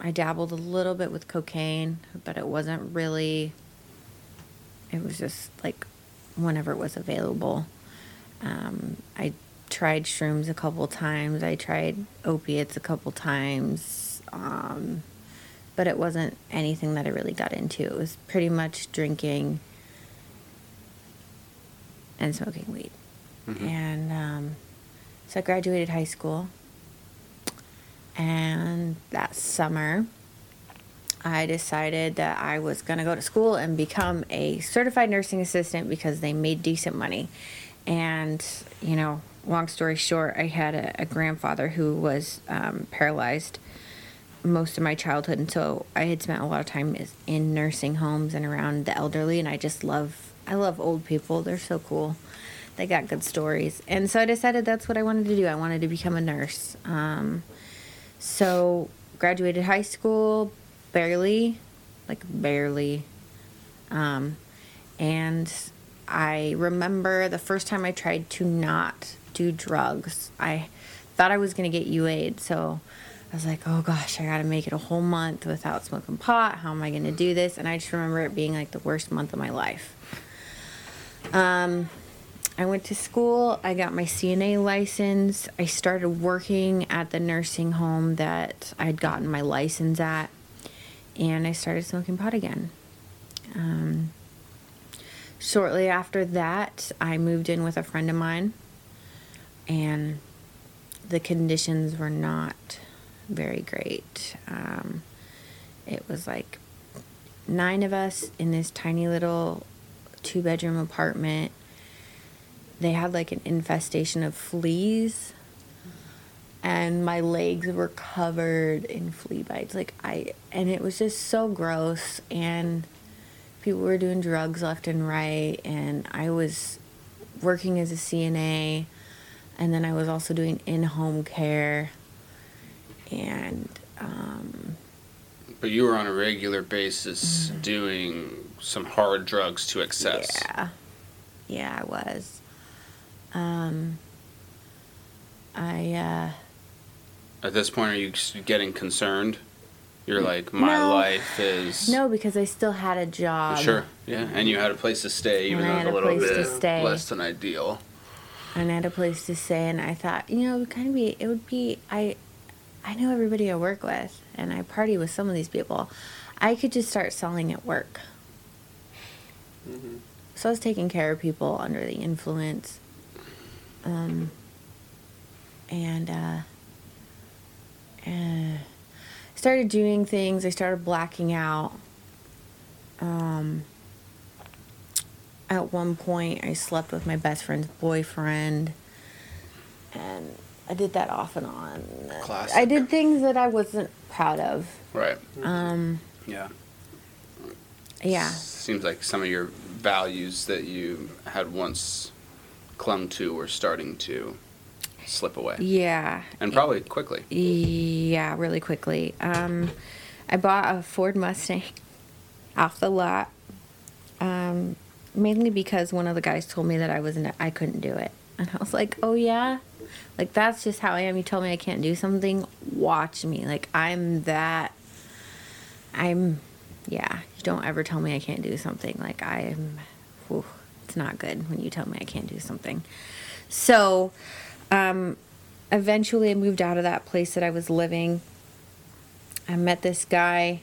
I dabbled a little bit with cocaine, but it wasn't really. It was just like whenever it was available. Um, I tried shrooms a couple times. I tried opiates a couple times. Um, but it wasn't anything that I really got into. It was pretty much drinking and smoking weed. And um, so I graduated high school. And that summer, I decided that I was going to go to school and become a certified nursing assistant because they made decent money. And, you know, long story short, I had a, a grandfather who was um, paralyzed most of my childhood. And so I had spent a lot of time in nursing homes and around the elderly. And I just love, I love old people. They're so cool. They got good stories. And so I decided that's what I wanted to do. I wanted to become a nurse. Um, so graduated high school, barely, like barely. Um, and I remember the first time I tried to not do drugs. I thought I was going to get UA'd, so I was like, oh gosh, I got to make it a whole month without smoking pot. How am I going to do this? And I just remember it being like the worst month of my life. Um, I went to school. I got my CNA license. I started working at the nursing home that I'd gotten my license at, and I started smoking pot again. Um, shortly after that, I moved in with a friend of mine, and the conditions were not very great. Um, it was like nine of us in this tiny little two bedroom apartment. They had like an infestation of fleas, and my legs were covered in flea bites. Like, I, and it was just so gross. And people were doing drugs left and right, and I was working as a CNA, and then I was also doing in home care. And, um, But you were on a regular basis doing some hard drugs to excess. Yeah. Yeah, I was. Um I uh At this point, are you getting concerned? You're like, my No. life is no because I still had a job. sure, yeah, and you had a place to stay, even And though had it was a little place to bit stay. less than ideal. And I had a place to stay and I thought, you know, it would kind of be it would be I I know everybody I work with and I party with some of these people. I could just start selling at work. So I was taking care of people under the influence. Um, and uh, uh, started doing things. I started blacking out. Um, at one point, I slept with my best friend's boyfriend, and I did that off and on. Classic. I did things that I wasn't proud of. Right. Um, Yeah. yeah. Seems like some of your values that you had once clung to were starting to slip away, Yeah. and probably quickly. Yeah, really quickly. Um, I bought a Ford Mustang off the lot, um, mainly because one of the guys told me that I wasn't, I couldn't do it, and I was like, "Oh yeah, like that's just how I am." You told me I can't do something. Watch me, like I'm that. I'm, yeah. You don't ever tell me I can't do something. Like I am. Whew, it's not good when you tell me I can't do something. So, um, eventually I moved out of that place that I was living. I met this guy.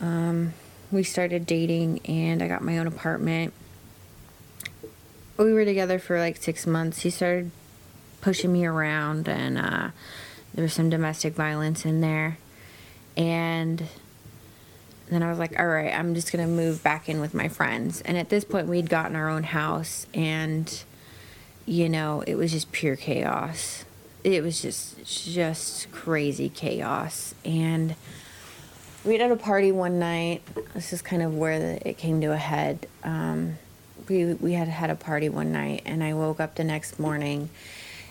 Um, we started dating and I got my own apartment. We were together for like six months. He started pushing me around and uh, there was some domestic violence in there. And then I was like, all right, I'm just gonna move back in with my friends. And at this point, we'd gotten our own house, and you know, it was just pure chaos. It was just just crazy chaos, and we had a party one night. This is kind of where the, it came to a head. Um, we we had had a party one night, and I woke up the next morning.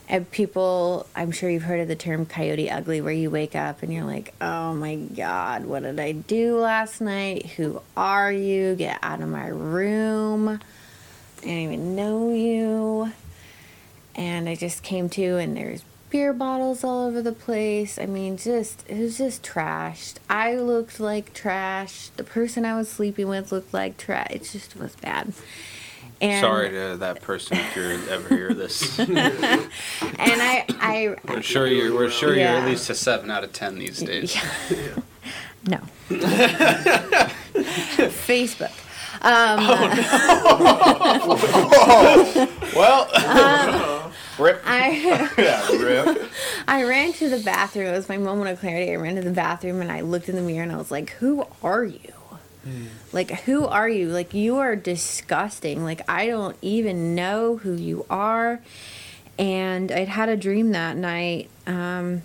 And people, I'm sure you've heard of the term coyote ugly, where you wake up and you're like, oh my God, what did I do last night? Who are you? Get out of my room. I don't even know you. And I just came to, and there's beer bottles all over the place. I mean, just, it was just trashed. I looked like trash. The person I was sleeping with looked like trash. It just was bad. And Sorry to that person if you're ever hear this. *laughs* *laughs* And I, I, We're sure you're. We're sure you're at least a seven out of ten these days. *laughs* No. Facebook. Um, Well, rip. I *laughs* *laughs* Yeah, rip. I ran to the bathroom. It was my moment of clarity. I ran to the bathroom and I looked in the mirror and I was like, "Who are you? Like, who are you? Like, you are disgusting. Like, I don't even know who you are." And I'd had a dream that night. Um,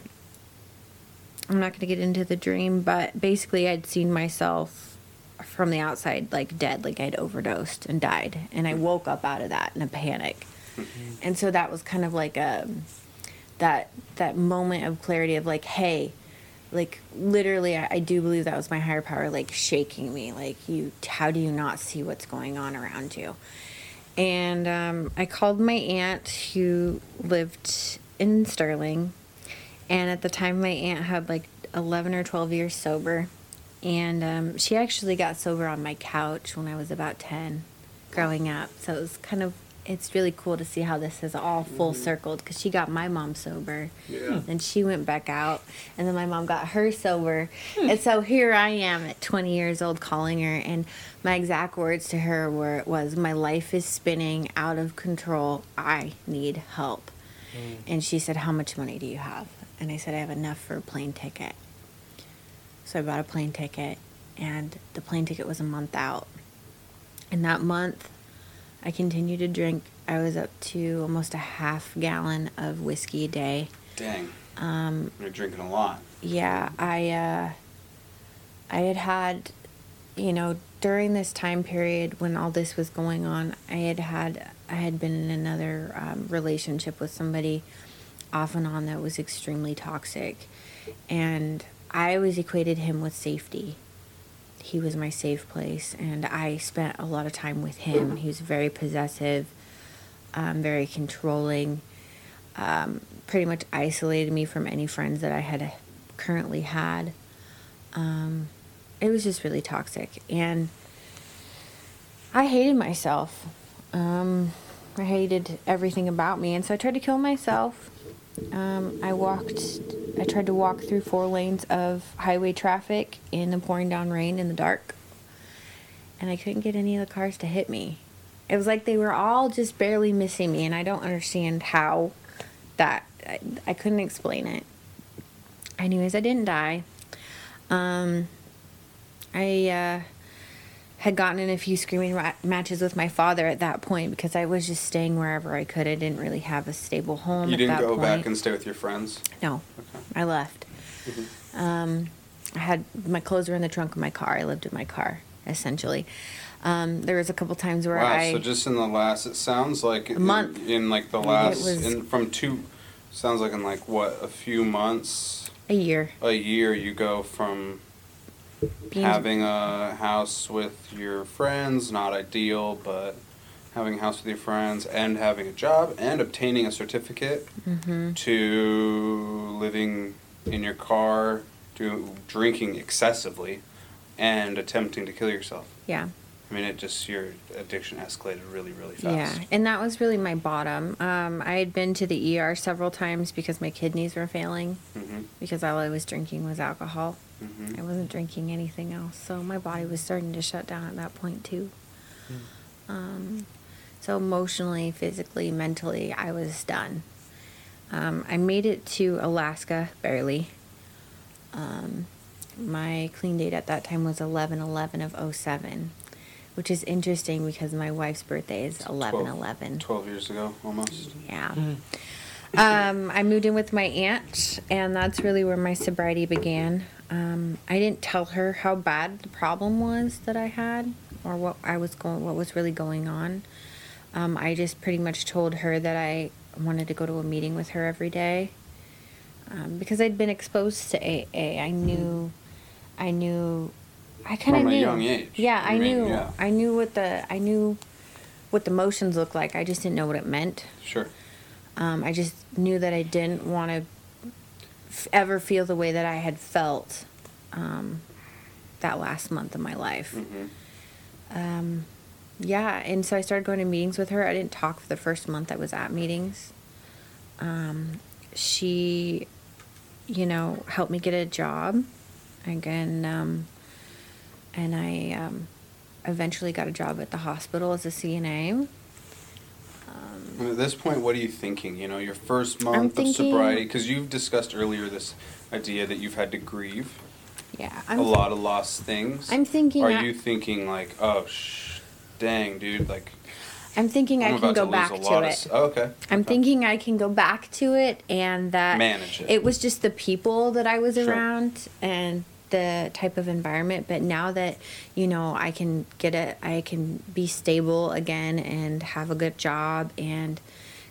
I'm not going to get into the dream, but basically, I'd seen myself from the outside, like dead, like I'd overdosed and died. And I woke up out of that in a panic. *laughs* And so that was kind of like a that that moment of clarity of like, hey, like literally, I, I do believe that was my higher power, like shaking me, like you. How do you not see what's going on around you? And um, I called my aunt who lived in Sterling, and at the time, my aunt had like eleven or twelve years sober, and um, she actually got sober on my couch when I was about ten, growing up. So it was kind of it's really cool to see how this has all full mm-hmm. circled because she got my mom sober. Yeah. then she went back out and then my mom got her sober. Hmm. And so here i am at 20 years old calling her and my exact words to her were was my life is spinning out of control. I need help. Mm. And she said how much money do you have? And i said i have enough for a plane ticket. So i bought a plane ticket and the plane ticket was a month out. And that month I continued to drink. I was up to almost a half gallon of whiskey a day. Dang, Um, you're drinking a lot. yeah, I uh, I had had, you know, during this time period when all this was going on, I had had I had been in another um, relationship with somebody, off and on that was extremely toxic, and I always equated him with safety. He was my safe place, and I spent a lot of time with him. He was very possessive, um, very controlling um, pretty much isolated me from any friends that I had currently had. Um, it was just really toxic, and I hated myself. Um, I hated everything about me, and so I tried to kill myself. Um, I walked. I tried to walk through four lanes of highway traffic in the pouring down rain in the dark, and I couldn't get any of the cars to hit me. It was like they were all just barely missing me, and I don't understand how that. I, I couldn't explain it. Anyways, I didn't die. Um, I uh, had gotten in a few screaming ra- matches with my father at that point because I was just staying wherever I could. I didn't really have a stable home You didn't go point. back and stay with your friends. No, Okay. I left. Mm-hmm. Um, I had my clothes were in the trunk of my car. I lived in my car essentially. Um, there was a couple times where Wow. I so just in the last, it sounds like in, month. in like the last, in, from two, sounds like in like what a few months, a year a year, you go from being having a house with your friends, not ideal, but having a house with your friends and having a job and obtaining a certificate Mhm. to living in your car, to drinking excessively, and attempting to kill yourself. yeah. I mean, it just your addiction escalated really, really fast. Yeah, and that was really my bottom. Um, I had been to the ER several times because my kidneys were failing hmm because all I was drinking was alcohol. Hmm I wasn't drinking anything else, so my body was starting to shut down at that point too. Um, so emotionally, physically, mentally, I was done. Um, I made it to Alaska barely. Um, my clean date at that time was 11 11 of 07, which is interesting because my wife's birthday is 11 11. 12 years ago, almost. Yeah. Um, I moved in with my aunt, and that's really where my sobriety began. Um, I didn't tell her how bad the problem was that I had, or what I was going, what was really going on. Um, I just pretty much told her that I wanted to go to a meeting with her every day, um, because I'd been exposed to AA. I knew, I knew, I kind of From a knew. young age, Yeah, I mean, knew. yeah. I knew what the I knew what the motions looked like. I just didn't know what it meant. Sure. Um, I just knew that I didn't want to f- ever feel the way that I had felt um, that last month of my life. hmm Um, yeah, and so I started going to meetings with her. I didn't talk for the first month I was at meetings. Um, she, you know, helped me get a job. Again, um, and I um, eventually got a job at the hospital as a CNA. And at this point, what are you thinking? You know, your first month of sobriety, because you've discussed earlier this idea that you've had to grieve Yeah, a lot of lost things. I'm thinking Are I- you thinking like, oh, sh- dang, dude, like I'm thinking I'm I can go to back to it. of. Oh, okay. I'm okay. thinking I can go back to it and that Manage it. was just the people that I was Sure. around and the type of environment. But now that, you know, I can get it, I can be stable again and have a good job. And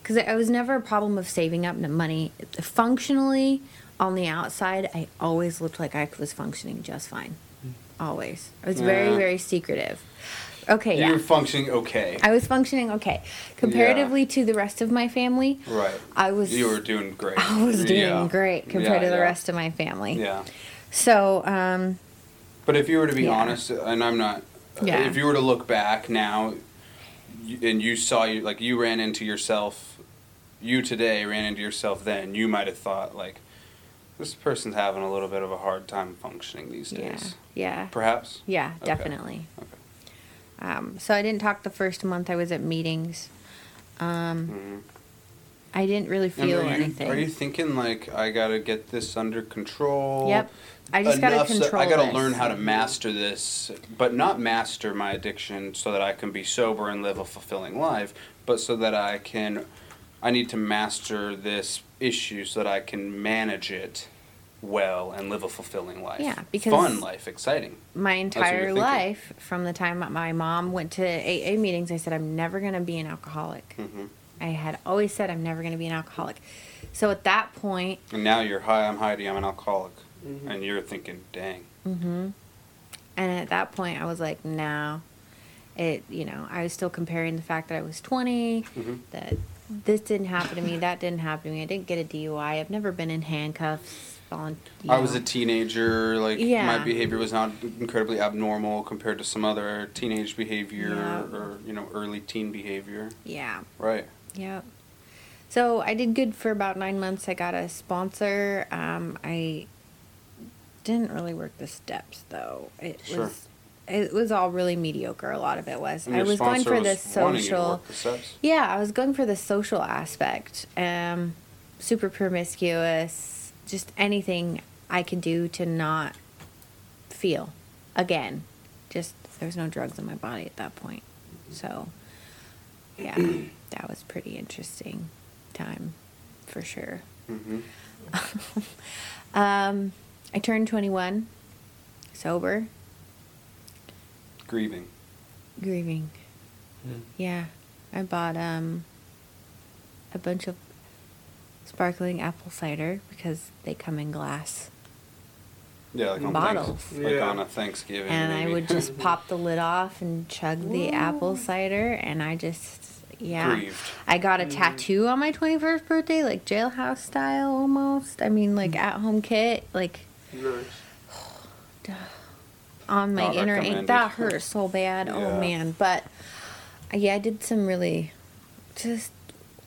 because I was never a problem of saving up the money. Functionally, on the outside, I always looked like I was functioning just fine. Hmm. Always. I was very, Yeah. very secretive. Okay, You're yeah. functioning okay. I was functioning okay. Comparatively to the rest of my family, right. I was You were doing great. *laughs* I was doing Yeah. great compared Yeah, to the yeah. rest of my family. Yeah. So, um, But if you were to be Yeah. honest, and I'm not, Yeah. if you were to look back now, you- and you saw you like you ran into yourself, you today ran into yourself then, you might have thought like, this person's having a little bit of a hard time functioning these yeah, days. yeah, Perhaps. yeah, Okay. definitely. Okay. Um, so I didn't talk the first month I was at meetings. Um, Mhm. I didn't really And feel are you, anything. Are you thinking like I gotta get this under control? Yep. I just gotta enough so- I gotta this. learn how to master this, but not master my addiction so that I can be sober and live a fulfilling life, but so that I can. I need to master this issue so that I can manage it well and live a fulfilling life. Yeah, because- fun life, exciting. my entire life, from the time my mom went to AA meetings, I said I'm never gonna be an alcoholic. hmm I had always said I'm never gonna be an alcoholic. So at that point, And now you're hi, I'm Heidi, I'm an alcoholic, Mhm. and you're thinking, dang. Mm-hmm. And at that point, I was like, no. It, you know, I was still comparing the fact that I was 20, Mhm. that this didn't happen to me, that didn't happen to me. I didn't get a DUI. I've never been in handcuffs. volun- you I was a teenager. Like my behavior was not incredibly abnormal compared to some other teenage behavior Yeah. or you know early teen behavior. Yeah. Right. Yep. So I did good for about nine months. I got a sponsor. Um, I didn't really work the steps though. It Sure. was it was all really mediocre. A lot of it was. I was going for the was you to social. work the steps? Yeah, I was going for the social aspect. Um, super promiscuous, just anything I could do to not feel again. Just there was no drugs in my body at that point. So, yeah, that was pretty interesting time for sure. hmm *laughs* Um, I turned 21, sober, Grieving. grieving. Yeah, I bought um a bunch of sparkling apple cider because they come in glass, Yeah, like on Bottles. Thanks, like Yeah. on a Thanksgiving. and I would just *laughs* pop the lid off and chug the apple cider, and I just yeah. Grieved. I got a Mhm. tattoo on my 21st birthday, like jailhouse style almost. I mean, like at home kit, like Nice. *sighs* on my Not inner ankle. That hurt so bad. Oh man. But yeah, I did some really just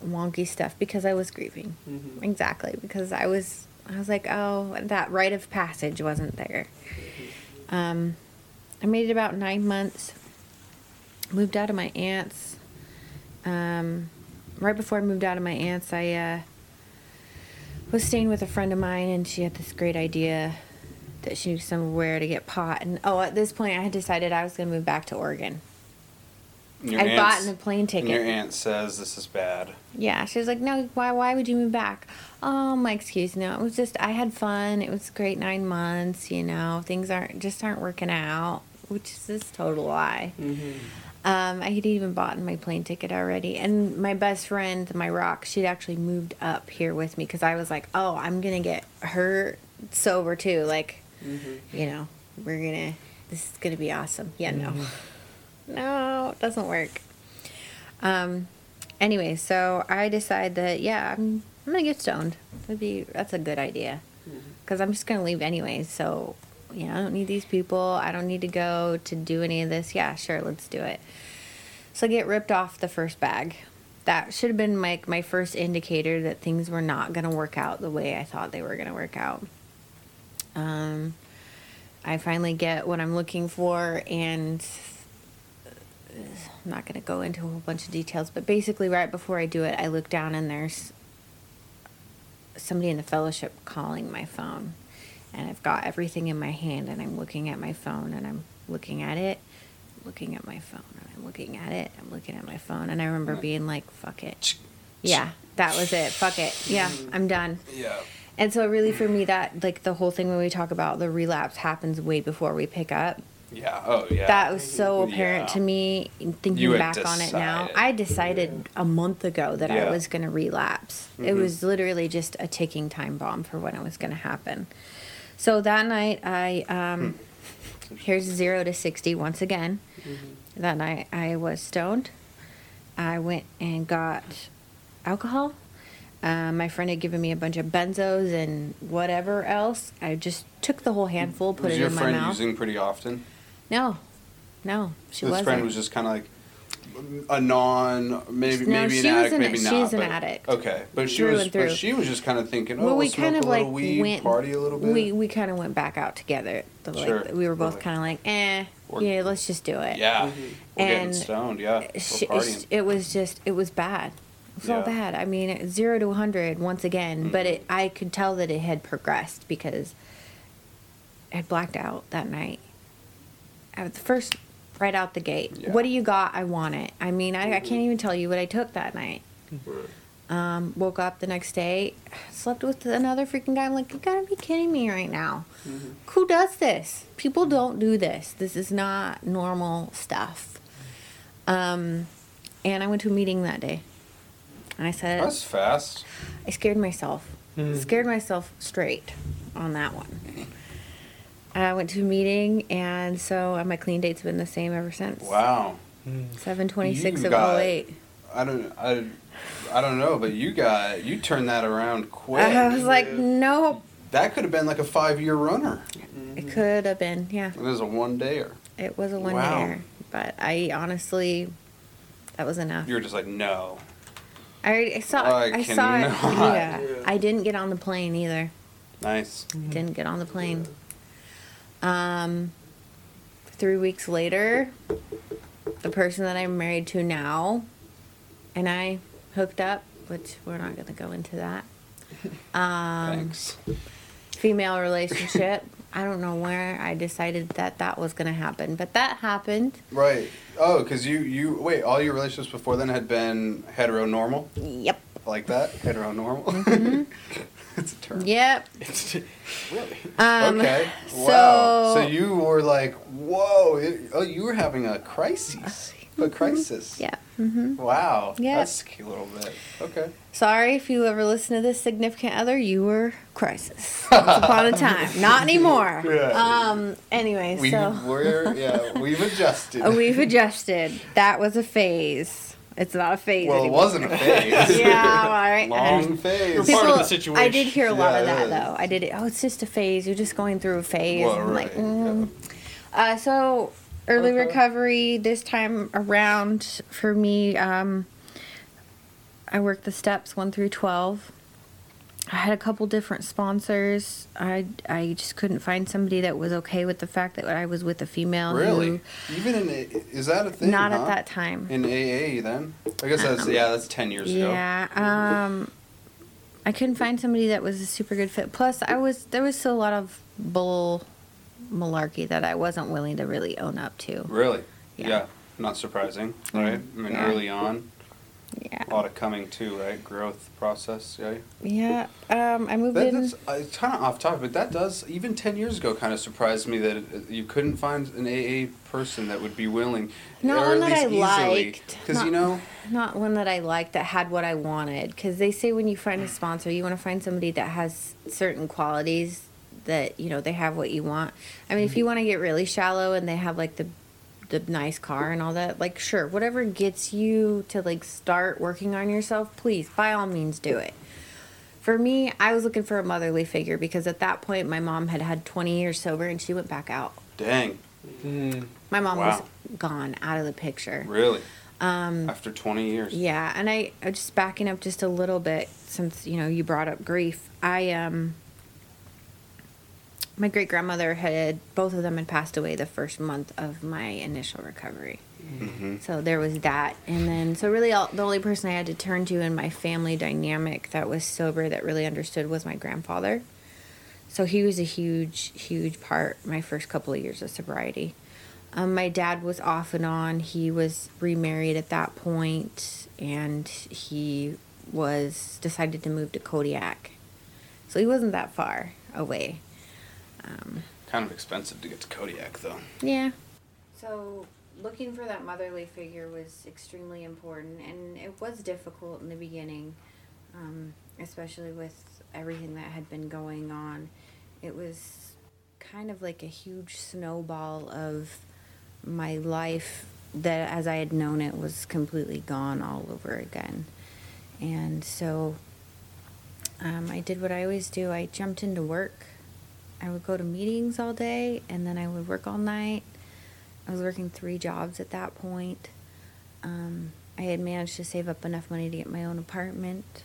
wonky stuff because I was grieving. Mhm. Exactly. Because I was I was like, oh, that rite of passage wasn't there. Um I made it about nine months. Moved out of my aunt's. Um right before I moved out of my aunt's I uh was staying with a friend of mine and she had this great idea that she knew somewhere to get pot. And oh, at this point, I had decided I was going to move back to Oregon. Your I'd aunt's- bought a plane And ticket. your aunt says this is bad. Yeah, she was like, "No, why? Why would you move back?" Oh, my excuse. No, it was just I had fun. It was a great nine months. You know, things aren't just aren't working out, which is this total lie. Um, I had even bought my plane ticket already, and my best friend, my rock, she'd actually moved up here with me because I was like, "Oh, I'm gonna get her sober too." Like, you know, we're gonna. This is gonna be awesome. Yeah, no, *sighs* no, it doesn't work. Um, anyway, so I decide that yeah, I'm I'm gonna get stoned. That'd be that's a good idea, because I'm just gonna leave anyway. So know, I don't need these people. I don't need to go to do any of this. Yeah, sure, let's do it. So I get ripped off the first bag. That should have been my my first indicator that things were not gonna work out the way I thought they were gonna work out. Um, I finally get what I'm looking for, and I'm not going to go into a whole bunch of details, but basically, right before I do it, I look down and there's somebody in the fellowship calling my phone. And I've got everything in my hand, and I'm looking at my phone, and I'm looking at it, looking at my phone, and I'm looking at it, I'm looking at my phone. And I remember being like, fuck it. Yeah, that was it. Fuck it. Yeah, I'm done. Yeah. And so, really, for me, that, like, the whole thing when we talk about the relapse happens way before we pick up Yeah. Oh yeah. that was so apparent Yeah. to me thinking back on it now. I decided a month ago that I was going to relapse. It Mhm. was literally just a ticking time bomb for when it was going to happen. So that night, I um, here's zero to sixty once again. That night, I was stoned. I went and got alcohol. Um, my friend had given me a bunch of benzos and whatever else. I just took the whole handful, put was it your in my friend mouth. using pretty often? No, no, she this wasn't. friend was just kind of like a non, maybe No, maybe an addict, an- maybe she's not. an but- addict. Okay, but she was, but she was just kind of thinking, oh, well, we we'll smoke kind of a like little weed, went party a little bit. We we kind of went back out together. The, like, Sure. we were both kind of like, eh, Or- yeah, let's just do it. yeah, we're getting And stoned. Yeah, we're Sh- partying. it was just it was bad. It was all Yeah. Mm-hmm. bad. I mean, zero to hundred once again, but it I could tell that it had progressed because I had blacked out that night. I was the first right out the gate. Yeah. What do you got? I want it. I mean, I, I can't even tell you what I took that night. Um, woke up the next day, slept with another freaking guy. I'm like, you gotta be kidding me right now. Who does this? People don't do this. This is not normal stuff. Um, and I went to a meeting that day. And I said, That's fast. I scared myself. Scared myself straight on that one. I went to a meeting, and so uh, my clean date's been the same ever since. Wow. 726 of got- 08. I don't, I, I don't know, but you got you turned that around quick. I was like, nope. that could have been like a five-year runner. It could have been, yeah. It was a one-dayer. It was a one Wow. dayer. But I honestly, that was enough. You were just like, no. I, already, I saw I I, saw it. Yeah. *laughs* Yeah. I didn't get on the plane either. Nice. Didn't get on the plane. Um, three weeks later, the person that I'm married to now and I hooked up, which we're not going to go into that. *laughs* Um, Thanks. female relationship. I don't know where I decided that that was going to happen, but that happened. Right. Oh, because you you wait. All your relationships before then had been heteronormal, Yep. like that. Heteronormal. Mm-hmm. *laughs* *laughs* it's a term. Yep. really? Um, okay. So, wow. So you were like, whoa. It, oh, you were having a crisis. A crisis. yeah. Mm-hmm. Wow. Yep. That's a little bit. Okay. Sorry if you ever listen to this significant other, you were crisis. Once upon a *laughs* time. Not anymore. Yeah. Um, anyway, We so we're yeah. We've adjusted. *laughs* we've adjusted. That was a phase. It's not a phase well, it wasn't a phase. *laughs* yeah, all right. *laughs* Long phase. You're part of the situation. I did hear a lot Yeah, of it that is. though. I did. Oh, it's just a phase. You're just going through a phase. Well, I'm like, right, mm. uh, so early Okay. recovery this time around for me. Um, I worked the steps one through twelve. I had a couple different sponsors. I I just couldn't find somebody that was okay with the fact that I was with a female. Really? Even in a, is that a thing? not huh? at that time. In AA then? I guess that's yeah. That's ten years ago. Yeah. Um, I couldn't find somebody that was a super good fit. Plus, I was there was still a lot of bull malarkey that I wasn't willing to really own up to. Really? Yeah. Yeah. Not surprising, right? I mean, Yeah. early on, Yeah. a lot of coming too, right? Growth process, yeah. Yeah. Um, I moved That, in. that's uh, kind of off topic, but that does even ten years ago kind of surprised me that uh, you couldn't find an AA person that would be willing, Not or one at that I easily, liked. because you know, not one that I liked that had what I wanted. Because they say when you find a sponsor, you want to find somebody that has certain qualities that you know they have what you want. I mean, if you want to get really shallow and they have like the the nice car and all that, like sure, whatever gets you to like start working on yourself, please by all means do it. For me, I was looking for a motherly figure because at that point my mom had had 20 years sober and she went back out. dang, My mom Wow. was gone out of the picture. really? Um, After twenty years, Yeah, and I I just backing up just a little bit since you know you brought up grief. I um my great grandmother had both of them had passed away the first month of my initial recovery. hmm So there was that, and then so really all, the only person I had to turn to in my family dynamic that was sober that really understood was my grandfather. So he was a huge, huge part my first couple of years of sobriety. Um, my dad was off and on. He was remarried at that point, and he was decided to move to Kodiak. So he wasn't that far away. Um, kind of expensive to get to Kodiak though. yeah. So looking for that motherly figure was extremely important, and it was difficult in the beginning, um, especially with everything that had been going on. It was kind of like a huge snowball of my life that, as I had known it, was completely gone all over again. And so um, I did what I always do I jumped into work. I would go to meetings all day and then I would work all night. I was working three jobs at that point. Um, I had managed to save up enough money to get my own apartment.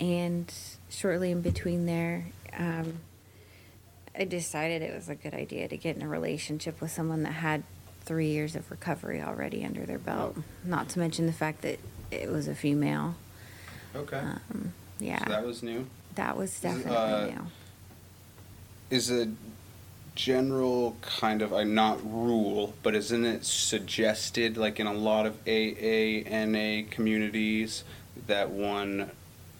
And shortly in between there, um, I decided it was a good idea to get in a relationship with someone that had three years of recovery already under their belt. Not to mention the fact that it was a female. Okay. Um, yeah, So that was new. that was definitely uh, new. Is a general kind of, uh, not rule, but isn't it suggested, like in a lot of AA, NA communities, that one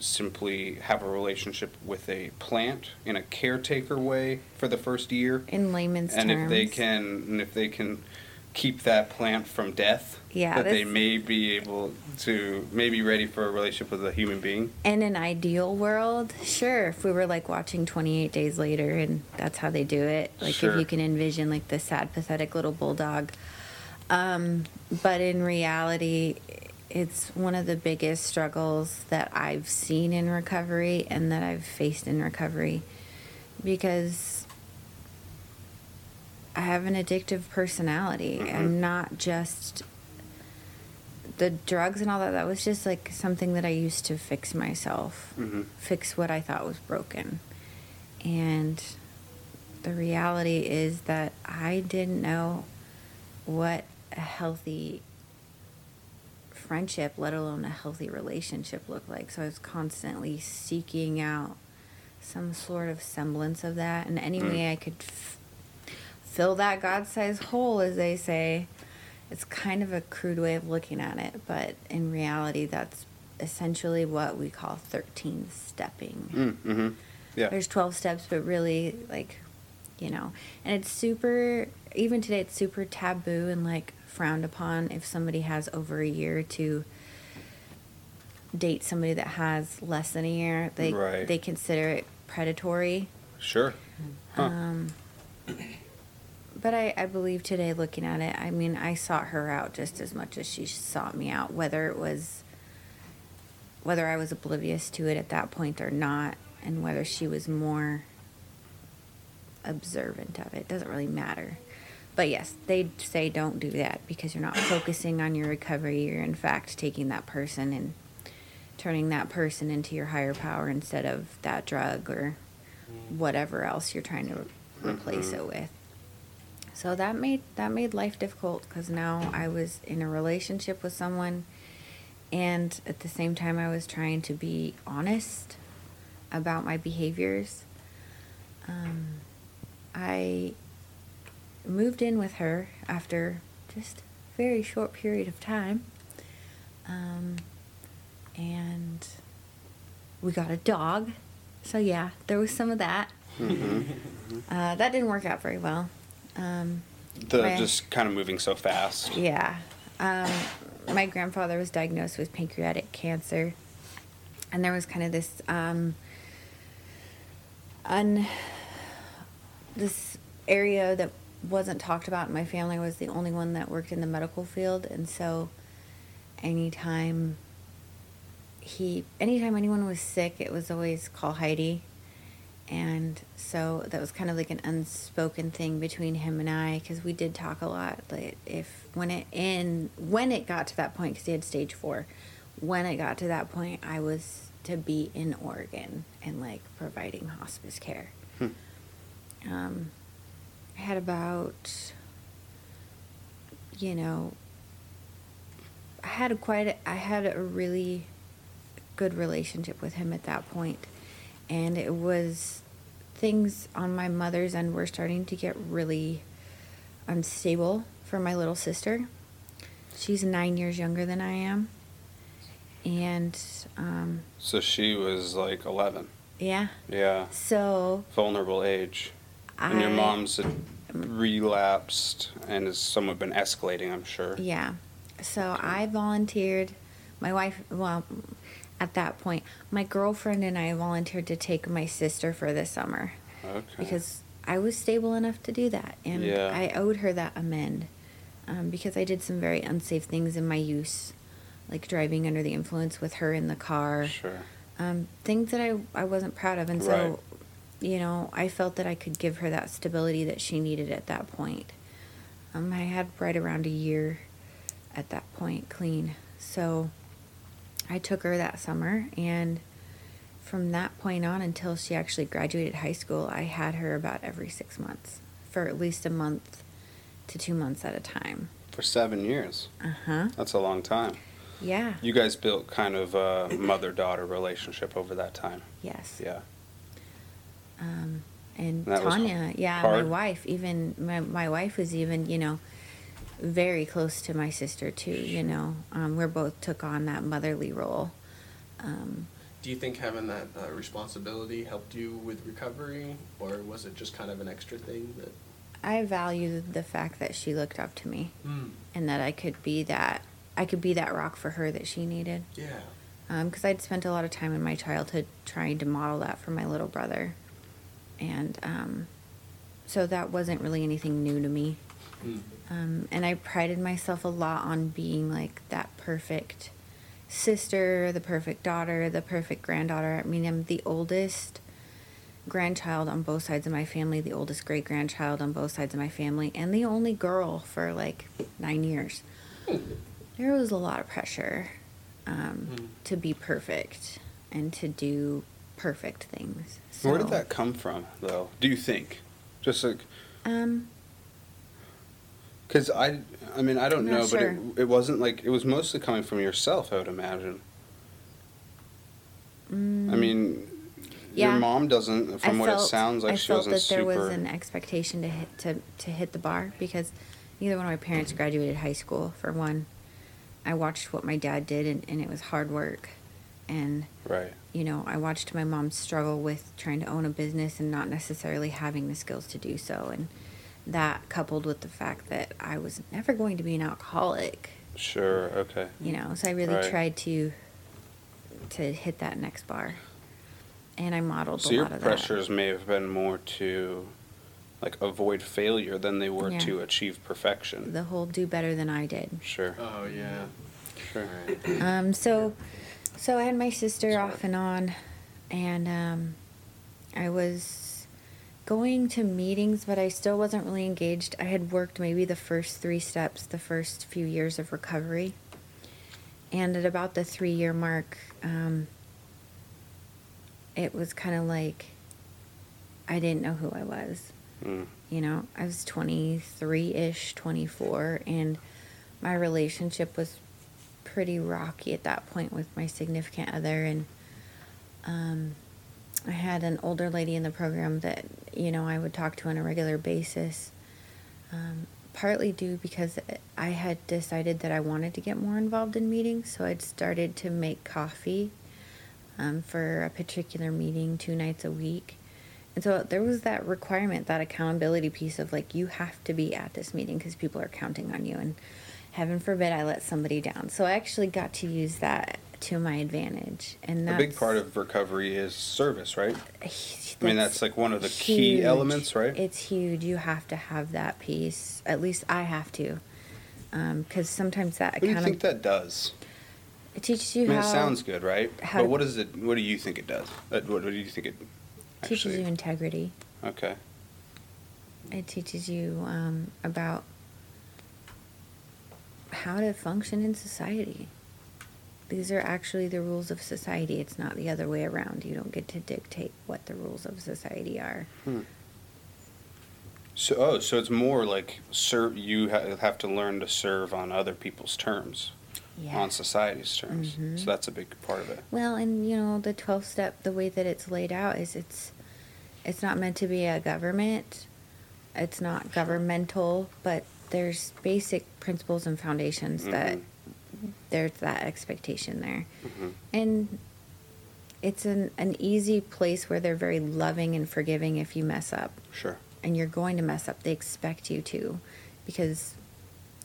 simply have a relationship with a plant in a caretaker way for the first year? In layman's and terms. if they can, and if they can keep that plant from death, Yeah, that they may be able to, may be ready for a relationship with a human being. In an ideal world, sure. If we were like watching 28 Days Later and that's how they do it, like Sure. if you can envision like the sad, pathetic little bulldog. Um, but in reality, it's one of the biggest struggles that I've seen in recovery and that I've faced in recovery because I have an addictive personality. Mhm. I'm not just the drugs and all that. That was just like something that I used to fix myself, Mm-hmm. fix what I thought was broken. And the reality is that I didn't know what a healthy friendship, let alone a healthy relationship, looked like. So I was constantly seeking out some sort of semblance of that, and any Mm. way I could f- fill that God-sized hole, as they say. It's kind of a crude way of looking at it, but in reality, that's essentially what we call 13 stepping Mm-hmm. Yeah. there's 12 steps but really like you know and it's super even today it's super taboo and like frowned upon if somebody has over a year to date somebody that has less than a year they Right. they consider it predatory Sure. Huh. um, but I, I believe today looking at it i mean i sought her out just as much as she sought me out whether it was whether i was oblivious to it at that point or not and whether she was more observant of it doesn't really matter but yes they say don't do that because you're not focusing on your recovery you're in fact taking that person and turning that person into your higher power instead of that drug or whatever else you're trying to re- replace Mhm. it with. So that made that made life difficult because now I was in a relationship with someone, and at the same time I was trying to be honest about my behaviors. Um, I moved in with her after just a very short period of time. Um, and we got a dog. So, yeah, there was some of that. Uh, that didn't work out very well. Um, The my- just kind of moving so fast. yeah. Um, my grandfather was diagnosed with pancreatic cancer. And there was kind of this um, un this area that wasn't talked about in my family I was the only one that worked in the medical field and so anytime he anytime anyone was sick it was always call Heidi and so that was kind of like an unspoken thing between him and I because we did talk a lot like if when it in when it got to that point because he had stage four when it got to that point I was to be in Oregon and like providing hospice care. Um, I had about you know I had a quite a, I had a really good relationship with him at that point and it was things on my mother's end were starting to get really unstable for my little sister she's nine years younger than i am and um, So she was like 11. yeah Yeah. so Vulnerable age. And your mom's had relapsed and has somewhat been escalating, I'm sure. Yeah. So I volunteered. My wife, well, at that point, my girlfriend and I volunteered to take my sister for the summer Okay. because I was stable enough to do that, and Yeah. I owed her that amend um, because I did some very unsafe things in my use, like driving under the influence with her in the car. Sure. um, things that I, I wasn't proud of. And so, Right. you know, I felt that I could give her that stability that she needed at that point. Um, I had right around a year at that point clean. So I took her that summer. And from that point on until she actually graduated high school, I had her about every six months for at least a month to two months at a time. For seven years. Uh huh. That's a long time. Yeah. You guys built kind of a mother daughter relationship over that time. Yes. Yeah. Um, and was Tanya, yeah, hard? my wife, even my, my wife was even, you know, very close to my sister too. You know, um, we both took on that motherly role. Um, Do you think having that uh, responsibility helped you with recovery, or was it just kind of an extra thing that? I value the fact that she looked up to me Mm. and that I could be that I could be that rock for her that she needed. Yeah. because I'd spent a lot of time in my childhood trying to model that for my little brother, and um, so that wasn't really anything new to me. Mm. Um, and I prided myself a lot on being like that perfect sister, the perfect daughter, the perfect granddaughter. I mean, I'm the oldest grandchild on both sides of my family, the oldest great grandchild on both sides of my family, and the only girl for like nine years. There was a lot of pressure um, Mm. to be perfect and to do perfect things. Where did that come from, though? Do you think? Just like, Um, because I, I mean, I don't know, sure. but it, it wasn't like it was mostly coming from yourself. I would imagine. I mm, mean, Yeah. your mom doesn't. From I what it sounds like, I she felt wasn't that there super. was an expectation to hit to, to hit the bar because neither one of my parents graduated high school. For one, I watched what my dad did, and, and it was hard work. And right. you know, I watched my mom struggle with trying to own a business and not necessarily having the skills to do so. And that coupled with the fact that I was never going to be an alcoholic, Sure. Okay. you know, so I really Right. tried to to hit that next bar. And I modeled So a your lot of pressures may have been more to, like, avoid failure than they were Yeah. to achieve perfection. The whole do better than I did. Sure. Oh yeah. Sure. Um, so, so I had my sister Sorry. off and on, and um, I was going to meetings, but I still wasn't really engaged. I had worked maybe the first three steps, the first few years of recovery, and at about the three-year mark, um, it was kind of like I didn't know who I was Mm. you know i was 23ish 24 and my relationship was pretty rocky at that point with my significant other and um, I had an older lady in the program that you know I would talk to on a regular basis. Um, partly due because I had decided that I wanted to get more involved in meetings, so I'd started to make coffee um, for a particular meeting two nights a week. And so there was that requirement, that accountability piece of like, you have to be at this meeting because people are counting on you. And heaven forbid I let somebody down. So I actually got to use that to my advantage. And A big part of recovery is service, right? I I mean, that's like one of the key elements, right? It's huge. You have to have that piece. At least I have to, because sometimes that What do you think that does? it teaches I you mean, how it sounds good, right? how But what is it? What do you think it does? What, what do you think it teaches actually? you integrity. Okay. It teaches you um, about how to function in society. These are actually the rules of society. It's not the other way around. You don't get to dictate what the rules of society are. Hmm. So, oh, so it's more like serve. You ha- have to learn to serve on other people's terms, Yeah. on society's terms. Mhm. So that's a big part of it. Well, and you know, the 12 step, the way that it's laid out is it's it's not meant to be a government. It's not governmental, but there's basic principles and foundations that Mhm. There's that expectation there. Mhm. And it's an, an easy place where they're very loving and forgiving if you mess up. Sure. And you're going to mess up. They expect you to because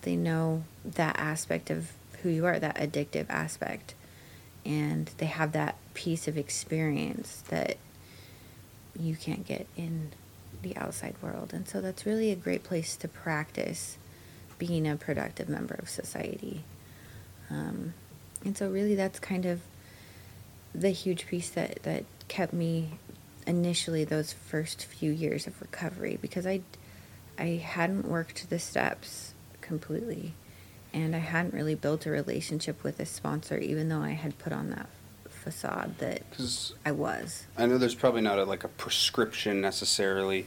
they know that aspect of who you are, that addictive aspect. And they have that piece of experience that you can't get in the outside world. And so that's really a great place to practice being a productive member of society. Um, and so really that's kind of the huge piece that, that kept me initially those first few years of recovery because I, I hadn't worked the steps completely and I hadn't really built a relationship with a sponsor even though I had put on that facade that I was. I know there's probably not a, like a prescription necessarily,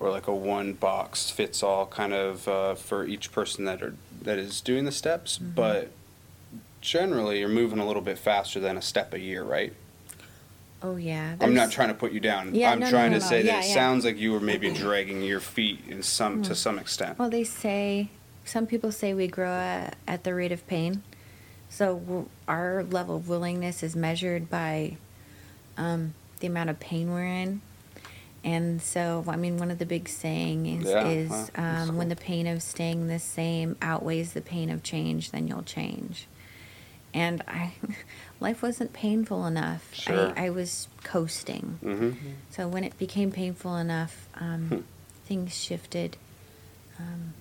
or like a one box fits all kind of uh, for each person that are that is doing the steps, Mhm. but generally you're moving a little bit faster than a step a year, right? Oh yeah. I'm not trying to put you down. Yeah, I'm no, trying no, to no. say that Yeah, it yeah. sounds like you were maybe dragging your feet in some to Hmm. some extent. Well, they say some people say we grow at, at the rate of pain. So our level of willingness is measured by um, the amount of pain we're in. And so, I mean, one of the big sayings Yeah, is wow, that's um, when the pain of staying the same outweighs the pain of change, then you'll change. And I, *laughs* life wasn't painful enough. Sure. I, I was coasting. hmm So when it became painful enough, um, Hmm. things shifted. Um,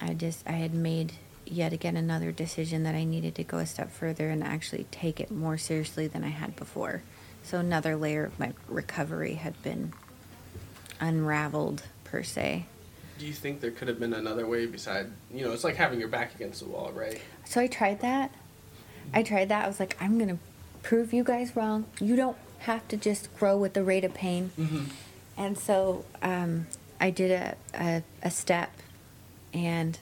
I just I had made yet again another decision that I needed to go a step further and actually take it more seriously than I had before. So another layer of my recovery had been unraveled per se. Do you think there could have been another way beside, you know, it's like having your back against the wall, right? So I tried that. I tried that. I was like, I'm gonna prove you guys wrong. You don't have to just grow with the rate of pain. Mm-hmm. And so um, I did a, a, a step, and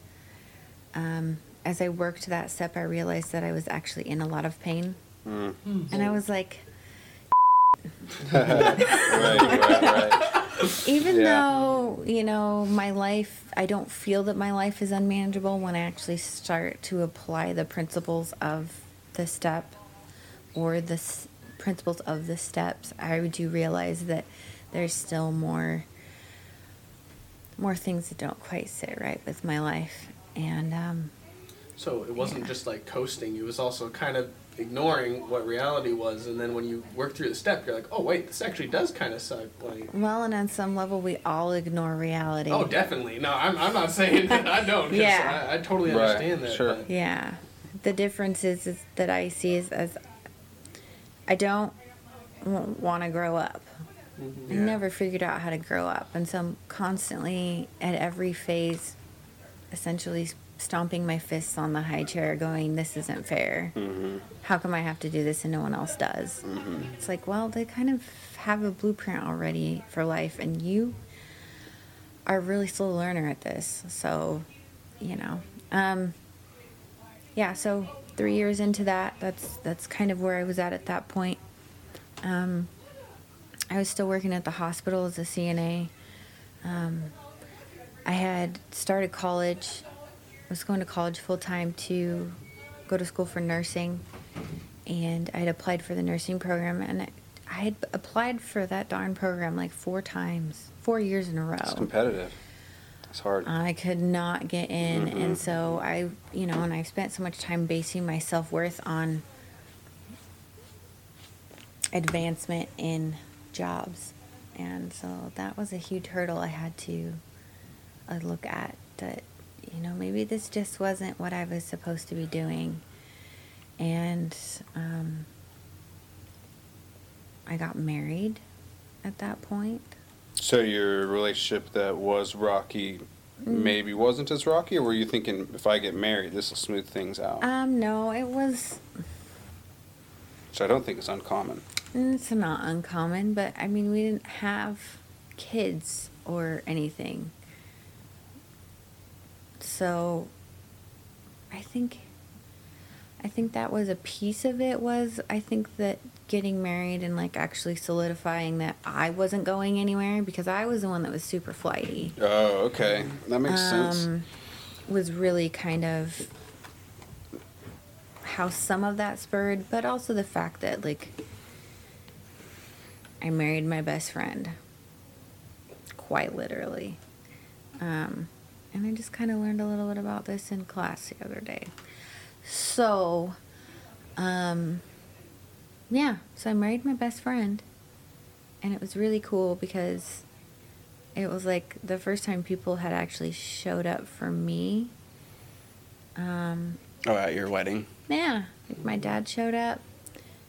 um, as I worked that step, I realized that I was actually in a lot of pain. Mm. And I was like, *laughs* right, right, right. even Yeah. though, you know, my life, I don't feel that my life is unmanageable when I actually start to apply the principles of the step or the s- principles of the steps, I do realize that there's still more more things that don't quite sit right with my life. And um, So it wasn't Yeah. just like coasting, it was also kind of ignoring what reality was, and then when you work through the step, you're like, oh, wait, this actually does kind of suck. Like, well, and on some level, we all ignore reality. oh, definitely. No, I'm, I'm not saying that I don't. Yeah. I, I totally Right, understand that. sure. but- Yeah. The difference is, is that I see is as I don't want to grow up. I Yeah. never figured out how to grow up. And so I'm constantly at every phase essentially stomping my fists on the high chair going, this isn't fair. hmm How come I have to do this and no one else does? hmm It's like, well, they kind of have a blueprint already for life, and you are a really slow learner at this. So, you know, um, yeah. So three years into that, that's that's kind of where I was at at that point. Um, I was still working at the hospital as a CNA. Um, I had started college. I was going to college full time to go to school for nursing, and I had applied for the nursing program, and I, I had applied for that darn program like four times, four years in a row. It's competitive. It's hard. I could not get in, Mhm. and so I, you know, and I spent so much time basing my self worth on advancement in jobs, and so that was a huge hurdle I had to uh, look at. That you know maybe this just wasn't what I was supposed to be doing, and um, I got married at that point. So your relationship that was rocky Mm. maybe wasn't as rocky, or were you thinking if I get married, this will smooth things out? Um, no, it was Which I don't think is uncommon. It's not uncommon, but I mean, we didn't have kids or anything. So I think I think that was a piece of it was I think that getting married and like actually solidifying that I wasn't going anywhere because I was the one that was super flighty. Oh, okay. That makes sense. Um, was really kind of how some of that spurred, but also the fact that like I married my best friend, quite literally, um, and I just kind of learned a little bit about this in class the other day. So, um, yeah, so I married my best friend, and it was really cool because it was like the first time people had actually showed up for me. Um, Oh, at your wedding. yeah, like my dad showed up.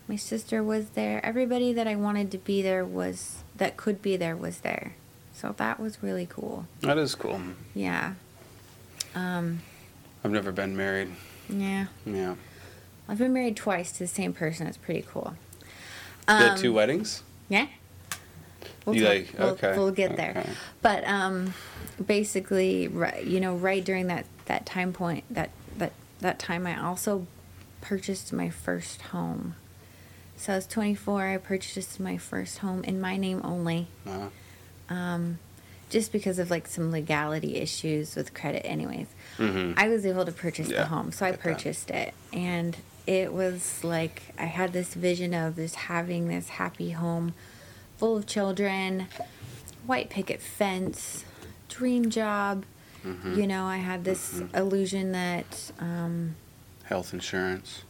My sister was there. Everybody that I wanted to be there was that could be there was there. So that was really cool. That is cool. Yeah. Um, I've never been married. yeah. Yeah. I've been married twice to the same person. It's pretty cool. you had Um, two weddings? Yeah. We'll, talk- like- we'll, okay, we'll get there. okay. But um, basically, right, you know, right during that, that time point, that, that, that time, I also purchased my first home. So I was 24. I purchased my first home in my name only, Wow. um, just because of like some legality issues with credit. Anyways, Mhm. I was able to purchase Yeah, the home, so I get that. purchased it, and it was like I had this vision of just having this happy home, full of children, white picket fence, dream job. Mhm. You know, I had this illusion that, um, Health insurance.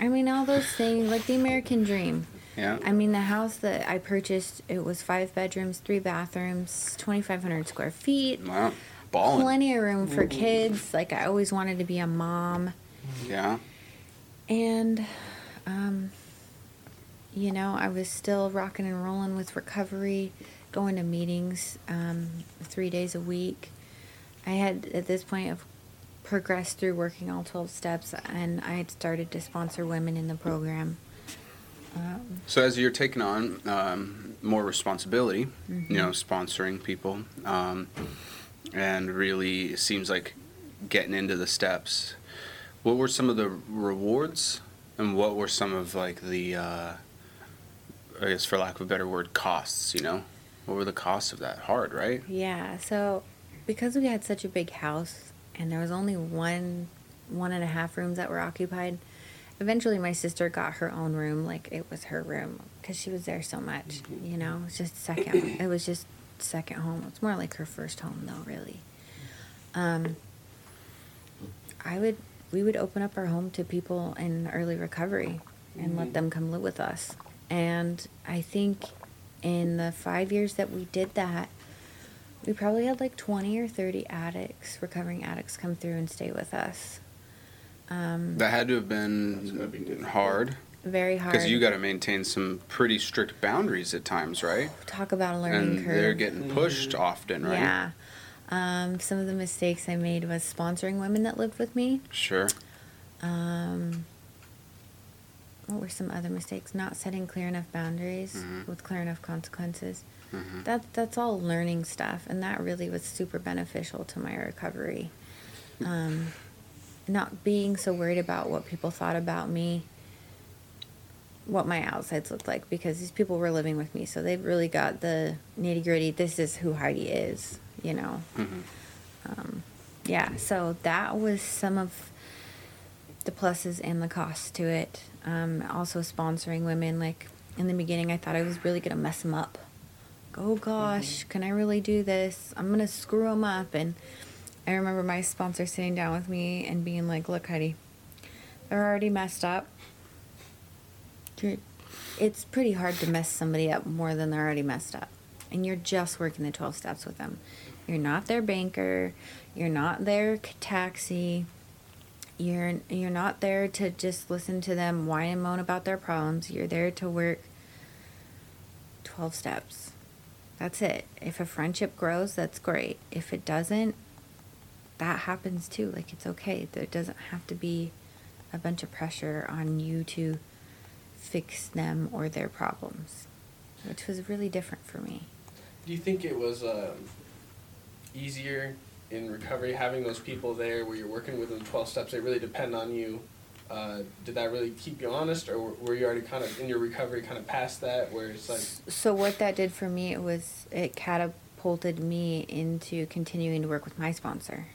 I mean, all those things like the American dream. Yeah. I mean, the house that I purchased, it was five bedrooms, three bathrooms, 2,500 square feet, wow. Balling. plenty of room for kids. Like, I always wanted to be a mom. Yeah. And, um, you know, I was still rocking and rolling with recovery, going to meetings um, three days a week. I had, at this point, of progressed through working all 12 steps, and I had started to sponsor women in the program. Um, So as you're taking on um, more responsibility, you know, sponsoring people, um, and really it seems like getting into the steps. What were some of the rewards, and what were some of like the, uh, I guess for lack of a better word, costs? You know, what were the costs of that? Hard, right? Yeah, so because we had such a big house and there was only one one and a half rooms that were occupied, eventually my sister got her own room like it was her room because she was there so much, you know. It was just second it was just second home. It's more like her first home though, really. Um I would we would open up our home to people in early recovery and let them come live with us. And I think in the 5 years that we did that, we probably had like 20 or 30 addicts, recovering addicts, come through and stay with us. Um, That had to have been hard very hard. because you got to maintain some pretty strict boundaries at times, right? talk about a learning And curve. they're getting pushed often, right? Yeah. Um, some of the mistakes I made was sponsoring women that lived with me. Sure. Um, what were some other mistakes? Not setting clear enough boundaries Mhm. with clear enough consequences. hmm That that's all learning stuff, and that really was super beneficial to my recovery. Um, not being so worried about what people thought about me. what my outsides looked like because these people were living with me, so they really got the nitty gritty. This is who Heidi is, you know. Um, yeah, so that was some of the pluses and the costs to it. Um, also sponsoring women, like in the beginning, I thought I was really gonna mess them up. Like, oh gosh, can I really do this? I'm gonna screw them up. And I remember my sponsor sitting down with me and being like, "Look, Heidi, they're already messed up. It's pretty hard to mess somebody up more than they're already messed up, and you're just working the 12 steps with them. You're not their banker. You're not their taxi." you're you're not there to just listen to them whine and moan about their problems. You're there to work 12 steps. That's it. If a friendship grows, that's great. If it doesn't, that happens too. Like it's okay. There doesn't have to be a bunch of pressure on you to fix them or their problems, which was really different for me. Do you think it was um, easier in recovery having those people there where you're working with them 12 steps? They really depend on you. Uh, did that really keep you honest, or were you already kind of in your recovery, kind of past that, where it's like, So what that did for me, it was it catapulted me into continuing to work with my sponsor,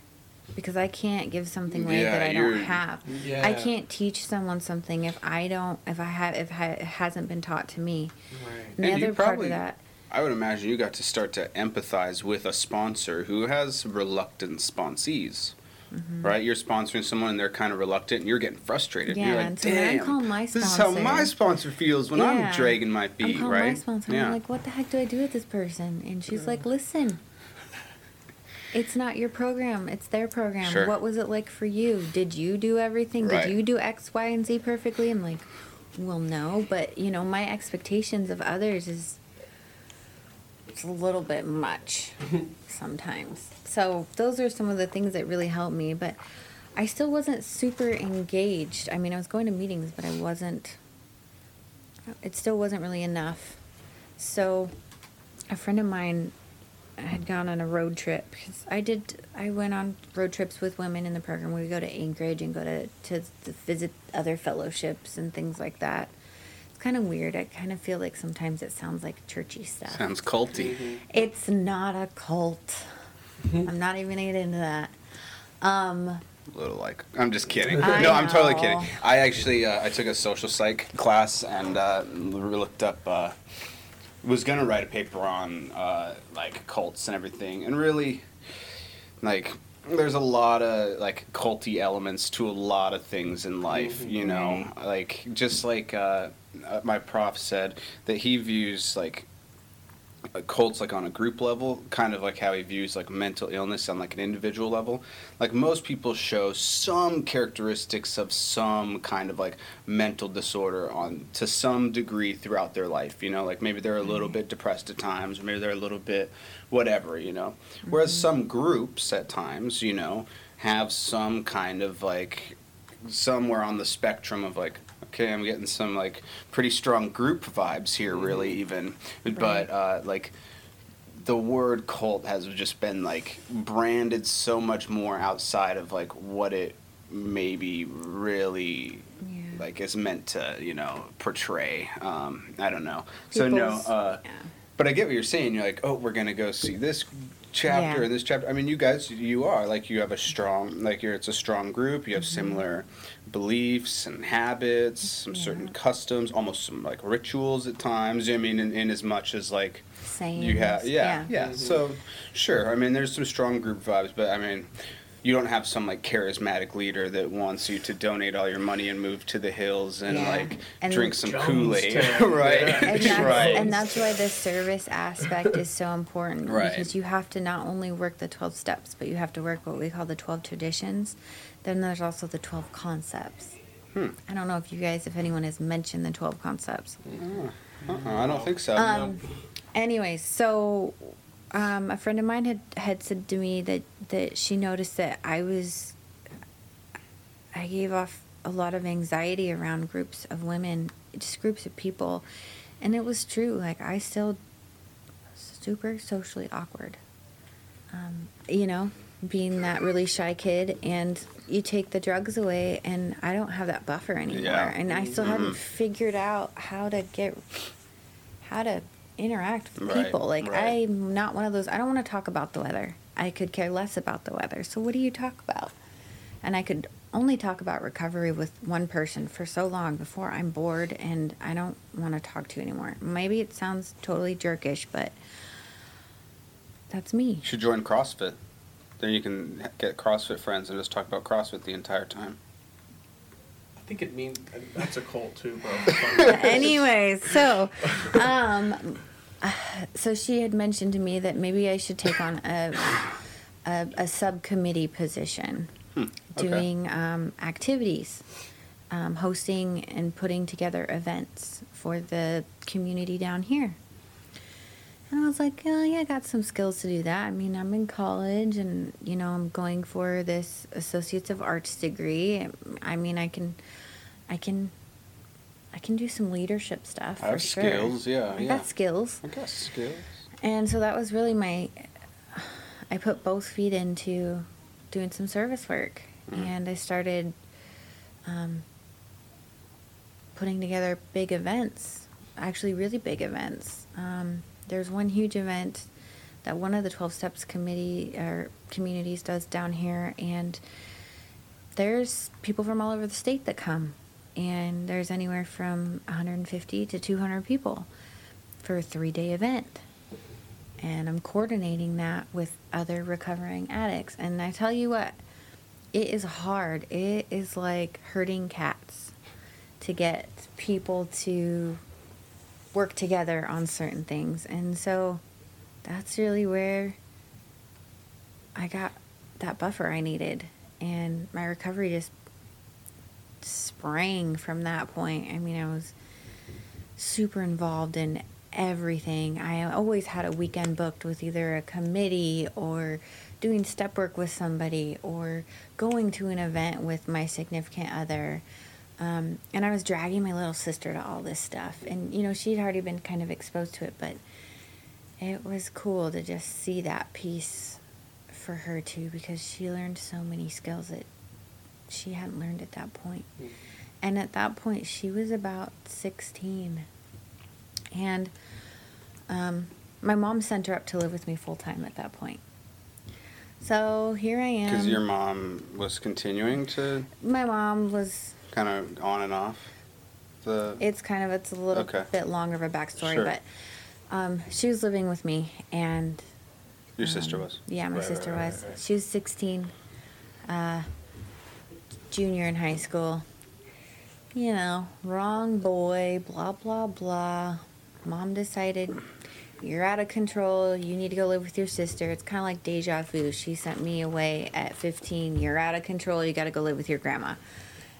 because I can't give something away Yeah, that I don't have. yeah. I can't teach someone something if I don't, if I have, if ha- it hasn't been taught to me. right? And the And you other part probably- of that, I would imagine you got to start to empathize with a sponsor who has reluctant sponsees. Mm-hmm. Right, you're sponsoring someone and they're kind of reluctant, and you're getting frustrated. Yeah, you're like, and so I'm "Damn, this is how my sponsor- feels when Yeah. I'm dragging my I'm feet." right? my sponsor. and I'm like, what the heck do I do with this person? And she's like, listen. It's not your program. It's their program. Sure. What was it like for you? Did you do everything? Right. Did you do X, Y, and Z perfectly? I'm like, well, no. But you know, my expectations of others is it's a little bit much *laughs* sometimes. So those are some of the things that really helped me. But I still wasn't super engaged. I mean, I was going to meetings, but I wasn't. It still wasn't really enough. So, a friend of mine had gone on a road trip because I did. I went on road trips with women in the program. We go to Anchorage and go to to, to visit other fellowships and things like that. It's kind of weird. I kind of feel like sometimes it sounds like churchy stuff. Sounds culty. It's not a cult. I'm not even gonna get into that. Um, A little like I'm just kidding. I no, I'm totally kidding. I actually uh, I took a social psych class and uh, looked up. Uh, was gonna write a paper on uh, like cults and everything, and really, like, there's a lot of like culty elements to a lot of things in life. You know, like just like uh, Uh, my prof said that he views like uh, cults like on a group level, kind of like how he views like mental illness on like an individual level. Like most people show some characteristics of some kind of like mental disorder on to some degree throughout their life. You know, like maybe they're a little mm-hmm. bit depressed at times, or maybe they're a little bit whatever. You know, whereas mm-hmm. some groups at times, you know, have some kind of like somewhere on the spectrum of like okay i'm getting some like pretty strong group vibes here really even but uh, like the word cult has just been like branded so much more outside of like what it maybe really Yeah. like is meant to you know portray um, i don't know so no uh, yeah. but I get what you're saying. You're like, oh, we're gonna go see this chapter Yeah. and this chapter. I mean, you guys, you are like you have a strong, like you're it's a strong group. You have Mm-hmm. similar beliefs and habits, some certain customs, almost some like rituals at times. I mean, in, in as much as like Sayings. you have, yeah, yeah. Mhm. So sure, I mean, there's some strong group vibes, but I mean. You don't have some like charismatic leader that wants you to donate all your money and move to the hills and Yeah. like And- drink some Kool Aid, *laughs* right? Yeah. and that's, *laughs* right. and that's why the service aspect is so important Right. because you have to not only work the 12 steps but you have to work what we call the 12 traditions then there's also the 12 concepts Hmm. i don't know if you guys if anyone has mentioned the 12 concepts Uh-uh, I don't think so. um, anyways so um, a friend of mine had, had said to me that, that she noticed that i was i gave off a lot of anxiety around groups of women just groups of people and it was true like i still super socially awkward um, you know being that really shy kid and you take the drugs away and I don't have that buffer anymore. Yeah. And I still haven't figured out how to get how to interact with Right, people. Like right. I'm not one of those I don't want to talk about the weather. I could care less about the weather. So what do you talk about? And I could only talk about recovery with one person for so long before I'm bored and I don't want to talk to you anymore. Maybe it sounds totally jerkish, but that's me. You should join CrossFit. Then you can get CrossFit friends and just talk about CrossFit the entire time. I think it means That's a cult too, bro. *laughs* *laughs* Anyways, so um *sighs* so she had mentioned to me that maybe I should take on a a, a subcommittee position Hmm, okay. doing um, activities um, hosting and putting together events for the community down here. And i was like oh yeah i got some skills to do that. I mean i'm in college and you know i'm going for this associates of arts degree. I mean i can i can i can do some leadership stuff I for have sure. skills, yeah, i yeah. got skills I guess skills. and so that was really my i put both feet into doing some service work Mhm. and i started um, putting together big events actually really big events um, there's one huge event that one of the 12 steps committee or communities does down here and there's people from all over the state that come and there's anywhere from 150 to 200 people for a three day event and I'm coordinating that with other recovering addicts. And I tell you what, it is hard. It is like herding cats to get people to work together on certain things. And so that's really where I got that buffer I needed. And my recovery just sprang from that point. I mean, I was super involved in everything. I always had a weekend booked with either a committee or doing step work with somebody or going to an event with my significant other. Um, and I was dragging my little sister to all this stuff. And, you know, she'd already been kind of exposed to it, but it was cool to just see that piece for her too because she learned so many skills that she hadn't learned at that point. And at that point, she was about 16. And um, my mom sent her up to live with me full time at that point. So here I am. Because your mom was continuing to my mom was. kind of on and off the. It's kind of it's a little Okay. bit longer of a backstory, Sure. but um, she was living with me, and your sister um, was. Yeah, my Right, sister right, was. right. She was 16, uh, junior in high school. You know, wrong boy, blah, blah, blah. Mom decided you're out of control. You need to go live with your sister. It's kind of like deja vu. She sent me away at 15. You're out of control. You got to go live with your grandma.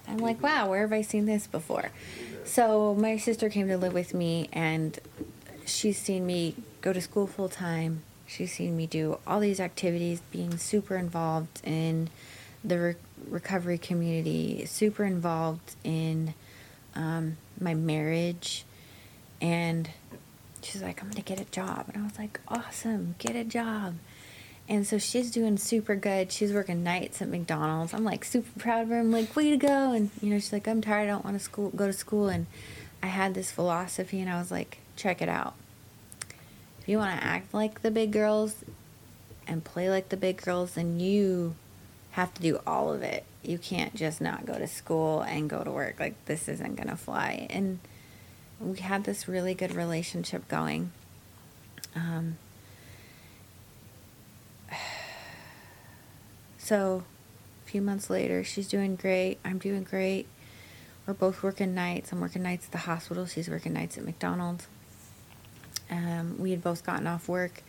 I'm like, wow, where have I seen this before? So my sister came to live with me, and she's seen me go to school full time. She's seen me do all these activities, being super involved in the recovery community, super involved in um, my marriage. And she's like, I'm going to get a job. And I was like, awesome, get a job. And so she's doing super good. She's working nights at McDonald's. I'm like super proud of her. I'm like, way to go. And you know, she's like, I'm tired. I don't want to school go to school. And I had this philosophy, and I was like, check it out. If you want to act like the big girls and play like the big girls, then you have to do all of it. You can't just not go to school and go to work. Like this isn't gonna fly. And we had this really good relationship going. Um, *sighs* so, a few months later, she's doing great. I'm doing great. We're both working nights. I'm working nights at the hospital. She's working nights at McDonald's. Um, we had both gotten off work,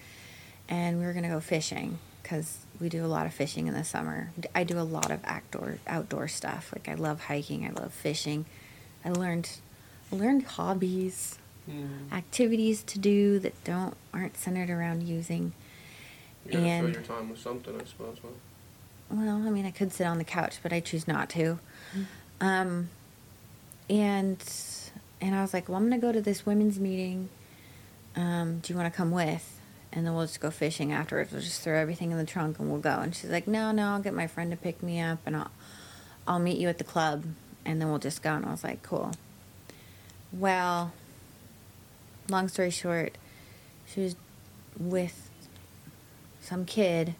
and we were gonna go fishing because we do a lot of fishing in the summer. I do a lot of outdoor outdoor stuff. Like I love hiking. I love fishing. I learned learned hobbies, activities to do that don't aren't centered around using. You gotta And- fill your time with something, I suppose. Huh? Well, I mean, I could sit on the couch, but I choose not to. Um, and and I was like, well, I'm gonna go to this women's meeting. Um, do you want to come with? And then we'll just go fishing afterwards. We'll just throw everything in the trunk and we'll go. And she's like, no, no, I'll get my friend to pick me up and I'll, I'll meet you at the club and then we'll just go. And I was like, cool. Well, long story short, she was with some kid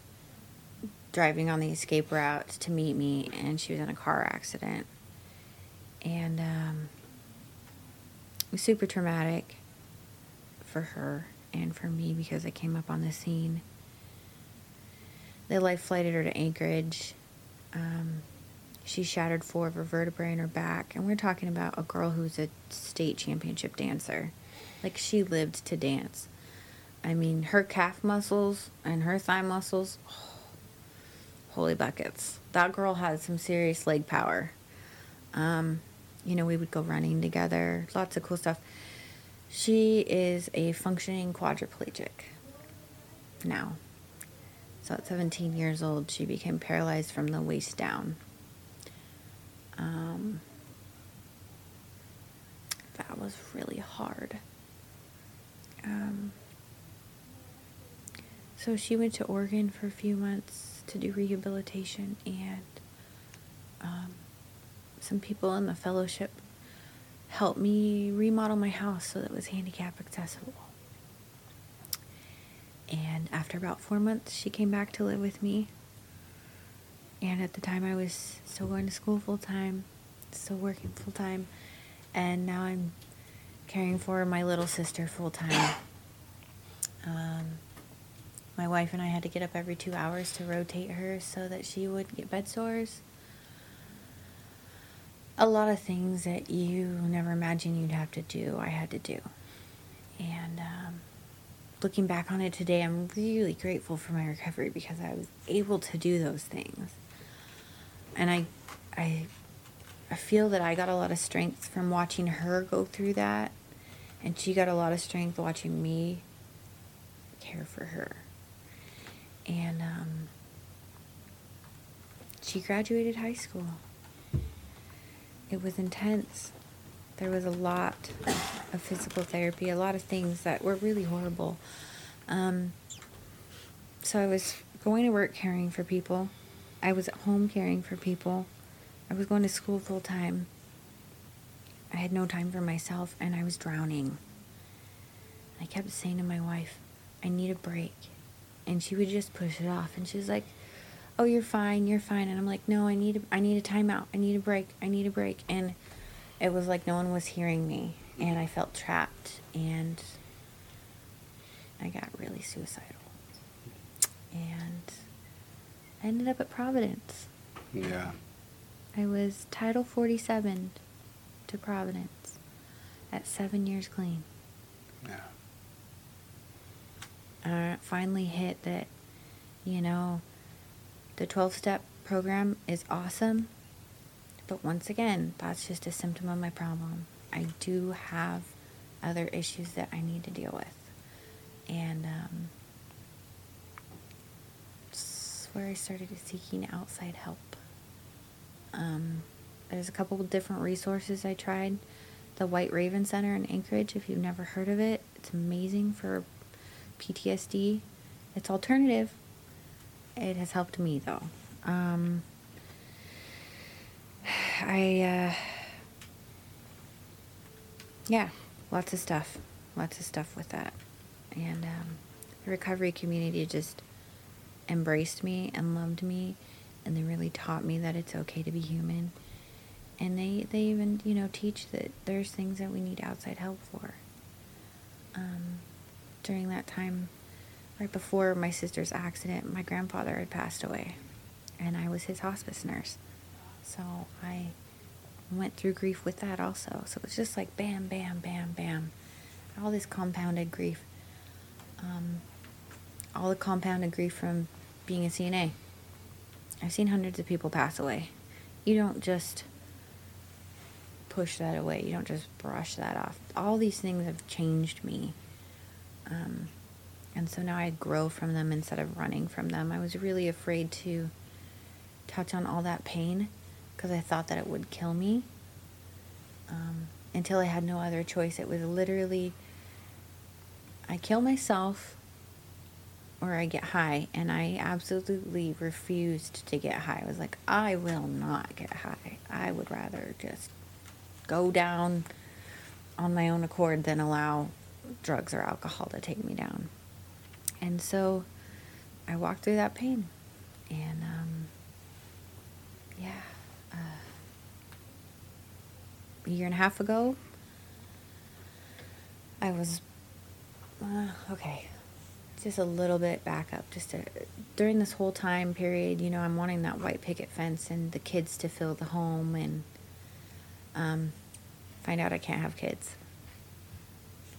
driving on the escape route to meet me and she was in a car accident. And um, it was super traumatic for her and for me because I came up on the scene. They life flighted her to Anchorage. Um, she shattered four of her vertebrae in her back, and we're talking about a girl who's a state championship dancer. Like she lived to dance. I mean, her calf muscles and her thigh muscles, *sighs* holy buckets. That girl had some serious leg power. Um, you know, we would go running together, lots of cool stuff. She is a functioning quadriplegic now. So at 17 years old, she became paralyzed from the waist down. Um, that was really hard. Um, so she went to Oregon for a few months to do rehabilitation, and um, some people in the fellowship helped me remodel my house so that it was handicap accessible. And after about four months, she came back to live with me. And at the time, I was still going to school full time, still working full time, and now I'm caring for my little sister full time. *coughs* Um, my wife and I had to get up every two hours to rotate her so that she would get bed sores a lot of things that you never imagined you'd have to do, I had to do. And um, looking back on it today, I'm really grateful for my recovery because I was able to do those things. And I, I, I feel that I got a lot of strength from watching her go through that, and she got a lot of strength watching me care for her. And um, she graduated high school it was intense. There was a lot of physical therapy, a lot of things that were really horrible. Um, so I was going to work caring for people. I was at home caring for people. I was going to school full time. I had no time for myself and I was drowning. I kept saying to my wife, I need a break. And she would just push it off. And she was like, oh you're fine you're fine and i'm like no i need a, i need a timeout i need a break i need a break and it was like no one was hearing me and i felt trapped and i got really suicidal and i ended up at providence Yeah. i was title 47 to providence at seven years clean Yeah. uh, finally hit that you know the 12 step program is awesome, but once again, that's just a symptom of my problem. I do have other issues that I need to deal with. And um, that's where I started seeking outside help. Um, there's a couple different resources I tried. The White Raven Center in Anchorage, if you've never heard of it, it's amazing for PTSD. It's alternative, it has helped me though. Um, *sighs* I, uh, yeah, lots of stuff, lots of stuff with that, and um, the recovery community just embraced me and loved me, and they really taught me that it's okay to be human, and they they even you know teach that there's things that we need outside help for. Um, during that time right before my sister's accident, my grandfather had passed away, and I was his hospice nurse. So I went through grief with that also. So it was just like bam, bam, bam, bam. All this compounded grief. Um, all the compounded grief from being a CNA. I've seen hundreds of people pass away. You don't just push that away, you don't just brush that off. All these things have changed me. Um, and so now I grow from them instead of running from them. I was really afraid to touch on all that pain because I thought that it would kill me. Um, until I had no other choice. It was literally I kill myself or I get high, and I absolutely refused to get high. I was like, I will not get high. I would rather just go down on my own accord than allow drugs or alcohol to take me down. And so I walked through that pain. And um, yeah, uh, a year and a half ago, I was uh, okay. Just a little bit back up. Just to, during this whole time period, you know, I'm wanting that white picket fence and the kids to fill the home, and um, find out I can't have kids.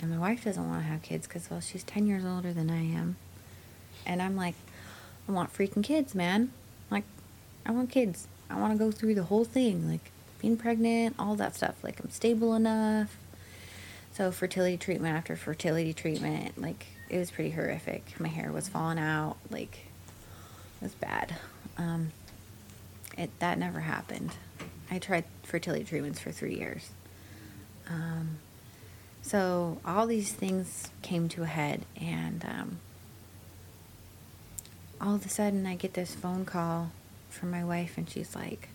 And my wife doesn't want to have kids because, well, she's 10 years older than I am. And I'm like, I want freaking kids, man. Like, I want kids. I want to go through the whole thing, like being pregnant, all that stuff. Like, I'm stable enough. So, fertility treatment after fertility treatment, like, it was pretty horrific. My hair was falling out. Like, it was bad. Um, it That never happened. I tried fertility treatments for three years. Um, so all these things came to a head, and um, all of a sudden I get this phone call from my wife, and she's like,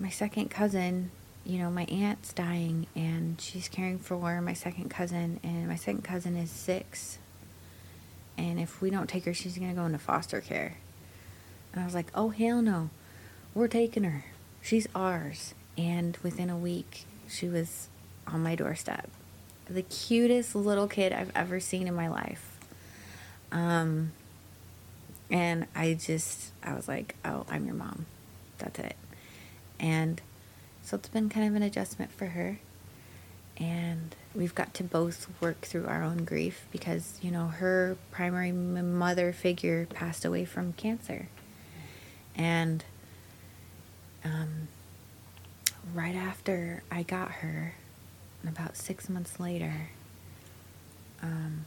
"My second cousin, you know, my aunt's dying, and she's caring for my second cousin, and my second cousin is six, and if we don't take her, she's gonna go into foster care." And I was like, "Oh hell no, we're taking her. She's ours." And within a week, she was on my doorstep the cutest little kid I've ever seen in my life. Um, and I just, I was like, oh, I'm your mom. That's it. And so it's been kind of an adjustment for her. And we've got to both work through our own grief because, you know, her primary mother figure passed away from cancer. And um, right after I got her, and about six months later, um,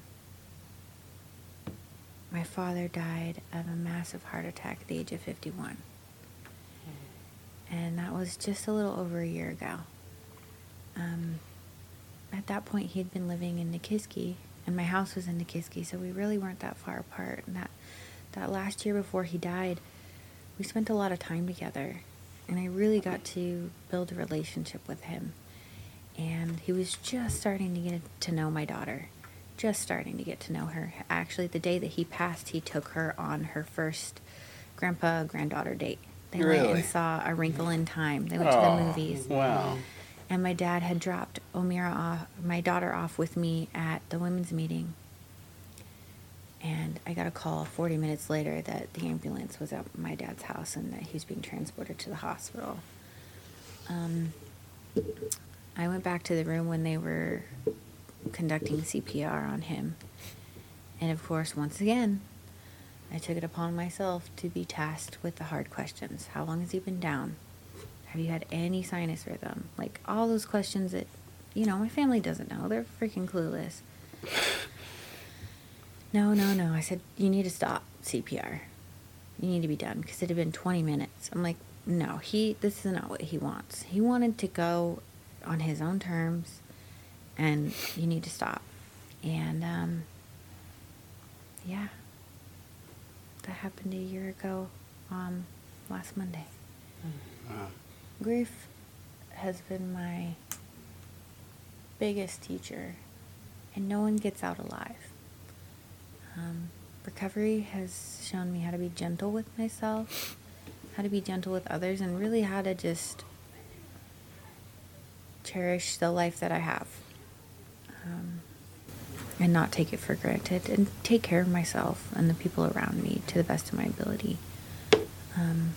my father died of a massive heart attack at the age of 51. And that was just a little over a year ago. Um, at that point, he had been living in Nikiski, and my house was in Nikiski, so we really weren't that far apart. And that, that last year before he died, we spent a lot of time together, and I really got to build a relationship with him and he was just starting to get to know my daughter. Just starting to get to know her. Actually the day that he passed he took her on her first grandpa granddaughter date. They went and saw a wrinkle in time. They went to Oh, the movies. Wow. and my dad had dropped omira off my daughter off with me at the women's meeting. And i got a call 40 minutes later that the ambulance was at my dad's house and that he was being transported to the hospital. Um, I went back to the room when they were conducting CPR on him. And of course, once again, I took it upon myself to be tasked with the hard questions. How long has he been down? Have you had any sinus rhythm? Like all those questions that, you know, my family doesn't know. They're freaking clueless. *sighs* No, no, no. I said, you need to stop CPR. You need to be done because it had been 20 minutes. I'm like, no, he, this is not what he wants. He wanted to go on his own terms and you need to stop. And, um, yeah, that happened a year ago, um, last Monday. Wow. Grief has been my biggest teacher, and no one gets out alive. Um, recovery has shown me how to be gentle with myself, how to be gentle with others, and really how to just cherish the life that I have. Um, and not take it for granted, and take care of myself and the people around me to the best of my ability. Um,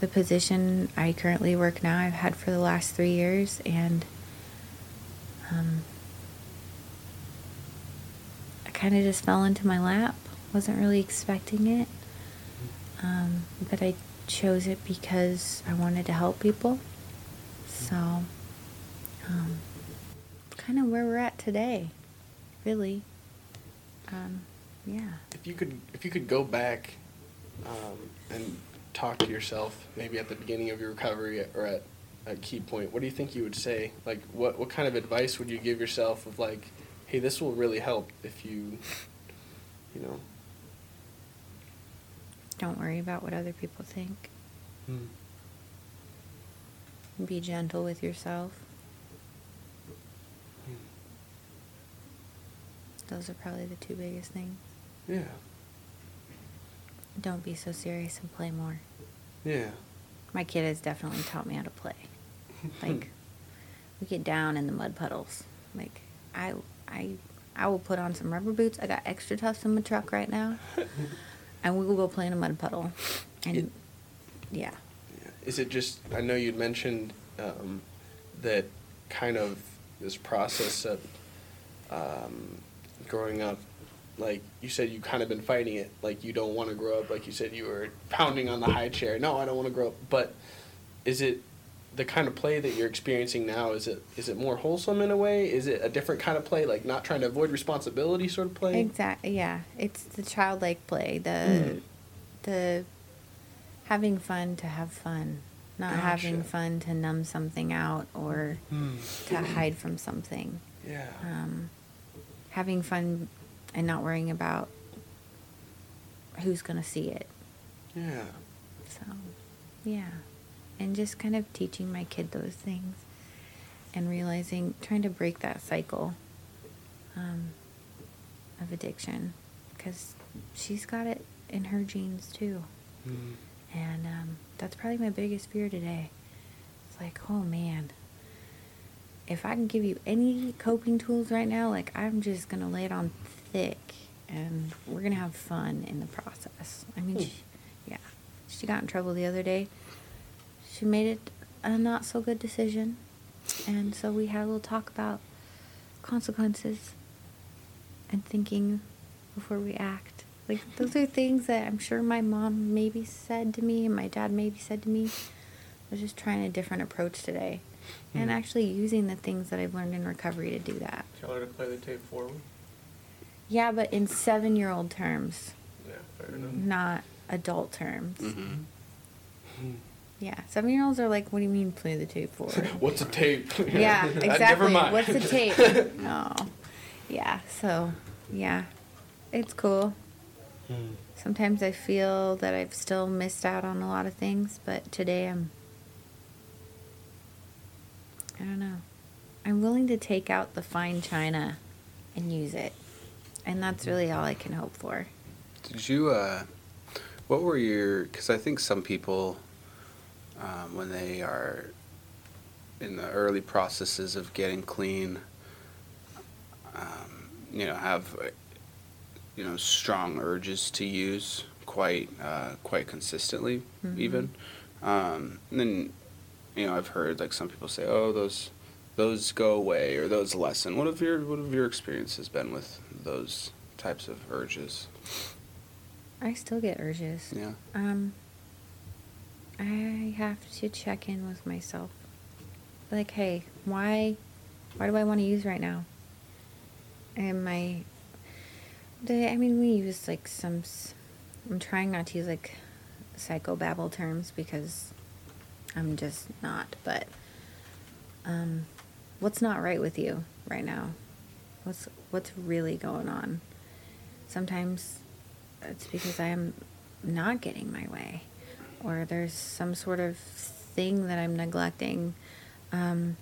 the position I currently work now, I've had for the last three years, and um, I kind of just fell into my lap. Wasn't really expecting it, um, but I chose it because I wanted to help people. So, um, kind of where we're at today, really. Um, yeah. If you could, if you could go back um, and talk to yourself, maybe at the beginning of your recovery or at a key point, what do you think you would say? Like, what what kind of advice would you give yourself of like, hey, this will really help if you you know. Don't worry about what other people think. Hmm. Be gentle with yourself. Those are probably the two biggest things. Yeah. Don't be so serious and play more. Yeah. My kid has definitely taught me how to play. *laughs* Like, we get down in the mud puddles. Like, I, I, I will put on some rubber boots. I got XtraTufs in my truck right now, *laughs* and we will go play in a mud puddle. And It- yeah, Yeah. Is it just? I know you'd mentioned um, that kind of this process of um, growing up. Like you said, you kind of been fighting it. Like you don't want to grow up. Like you said, you were pounding on the high chair. No, I don't want to grow up. But is it the kind of play that you're experiencing now? Is it is it more wholesome in a way? Is it a different kind of play? Like not trying to avoid responsibility sort of play? exactly. Yeah, it's the childlike play. The, Mm. the having fun to have fun, not having fun to numb something out or to hide from something. Yeah. um, having fun and not worrying about who's going to see it. yeah. So, yeah. And just kind of teaching my kid those things and realizing, trying to break that cycle um, of addiction because she's got it in her genes too. Mm. And um, that's probably my biggest fear today. It's like, oh man, if I can give you any coping tools right now, like I'm just gonna lay it on thick, and we're gonna have fun in the process. I mean, Hmm. she, yeah, she got in trouble the other day. She made it a not so good decision, and so we had a little talk about consequences and thinking before we act. Like those are things that I'm sure my mom maybe said to me and my dad maybe said to me. I was just trying a different approach today. And Mhm. actually using the things that I've learned in recovery to do that. Tell her to play the tape forward. Yeah, but in seven year old terms, Yeah, fair enough. not adult terms. Mm-hmm. Yeah, seven year olds are like, what do you mean play the tape forward? *laughs* What's a tape? *laughs* yeah, *laughs* exactly. Never mind. What's a tape? oh, yeah. So, yeah, it's cool. Sometimes I feel that I've still missed out on a lot of things, but today I'm. I don't know. I'm willing to take out the fine china and use it. And that's really all I can hope for. Did you, uh, what were your, because I think some people, um, when they are in the early processes of getting clean, um, you know, have, you know, strong urges to use quite, uh, quite consistently, Mhm. even. Um, and then, you know, I've heard like some people say, oh, those, those go away or those lessen. What have your, what have your experiences been with those types of urges? I still get urges. Yeah. Um, I have to check in with myself. Like, hey, why, why do I want to use right now? Am I? I mean, we use like some. I'm trying not to use like psychobabble terms because I'm just not. But um, what's not right with you right now? What's what's really going on? Sometimes it's because I am not getting my way, or there's some sort of thing that I'm neglecting. Um,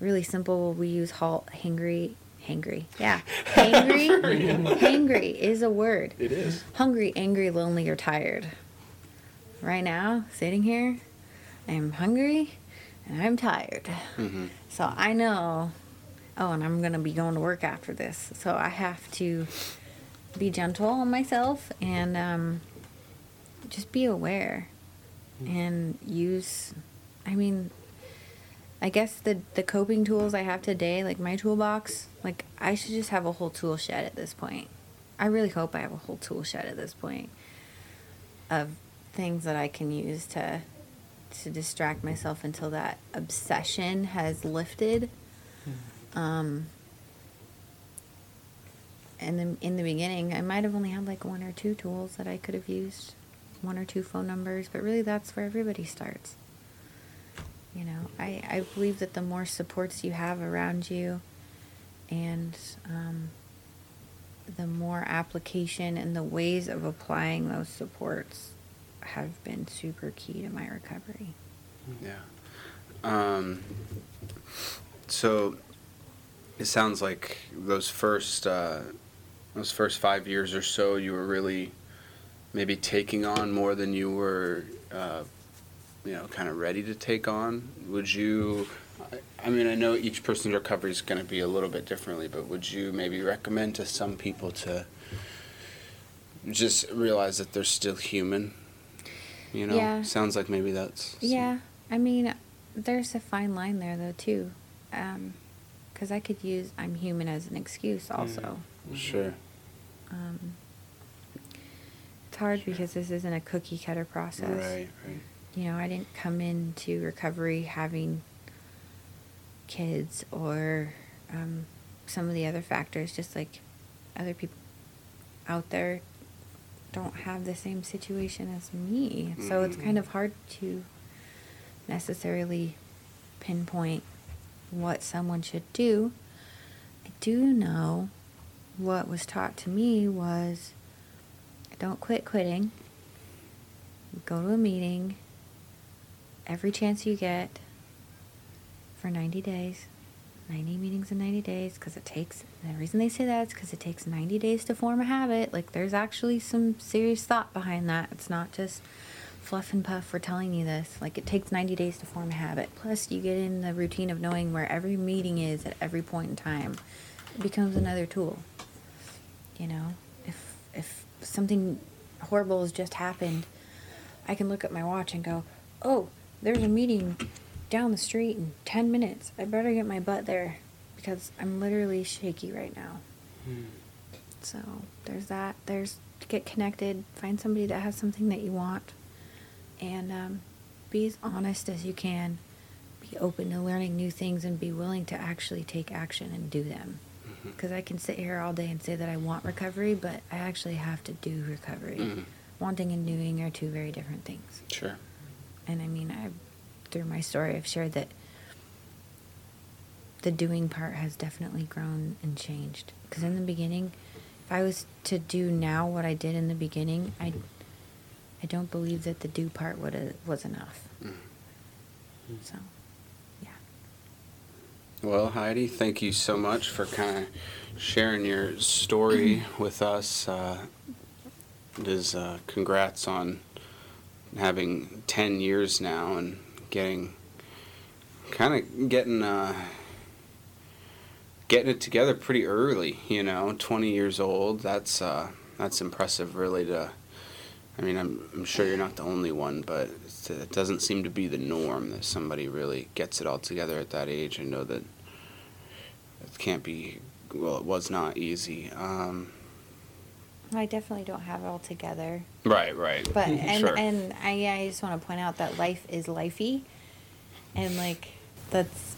really simple. We use halt, hangry, hangry. Yeah, *laughs* *laughs* hangry, hangry is a word. It is. Hungry, angry, lonely, or tired. Right now, sitting here, I'm hungry and I'm tired. Mm-hmm. So I know, oh, and I'm going to be going to work after this. So I have to be gentle on myself and um, just be aware and use, I mean, I guess the, the coping tools I have today, like my toolbox, like I should just have a whole tool shed at this point. I really hope I have a whole tool shed at this point of things that I can use to to distract myself until that obsession has lifted. Um, and then in the beginning, I might have only had like one or two tools that I could have used, one or two phone numbers, but really that's where everybody starts. You know, I, I believe that the more supports you have around you and um, the more application and the ways of applying those supports have been super key to my recovery. Yeah. Um, so it sounds like those first uh, those first five years or so, you were really maybe taking on more than you were, uh, you know, kind of ready to take on. Would you? I- mean, I know each person's recovery is going to be a little bit differently, but would you maybe recommend to some people to just realize that they're still human? You know, Yeah. sounds like maybe that's Yeah, I mean, there's a fine line there though too, because I could use "I'm human" as an excuse also. Sure. Um, it's hard because this isn't a cookie cutter process. Right, right. You know, I didn't come into recovery having kids or um, some of the other factors, just like other people out there don't have the same situation as me. So it's kind Mhm. of hard to necessarily pinpoint what someone should do. I do know what was taught to me was don't quit quitting. Go to a meeting every chance you get for 90 days. 90 meetings in 90 days because it takes the reason they say that is because it takes 90 days to form a habit like there's actually some serious thought behind that. It's not just fluff and puff for telling you this. Like it takes 90 days to form a habit. Plus you get in the routine of knowing where every meeting is at every point in time. It becomes another tool you know? If if something horrible has just happened i can look at my watch and go oh there's a meeting down the street in 10 minutes i better get my butt there because i'm literally shaky right now so there's that there's get connected find somebody that has something that you want and um, be as honest as you can be open to learning new things and be willing to actually take action and do them because I can sit here all day and say that I want recovery, but I actually have to do recovery. Mhm. Wanting and doing are two very different things. Sure. And I mean, I through my story, I've shared that the doing part has definitely grown and changed. Because in the beginning, if I was to do now what I did in the beginning, I I don't believe that the do part would was enough. Mm. So, yeah. Well, Heidi, thank you so much for kind of sharing your story *clears throat* with us. Uh, it is uh, congrats on having 10 years now and getting kind of getting uh, getting it together pretty early, you know, 20 years old. That's uh, that's impressive really to I mean, I'm, I'm sure you're not the only one, but it doesn't seem to be the norm that somebody really gets it all together at that age. I know that it can't be, well, it was not easy. Um, I definitely don't have it all together. right, right. But *laughs* and Sure. and I yeah, I just want to point out that life is lifey, and like that's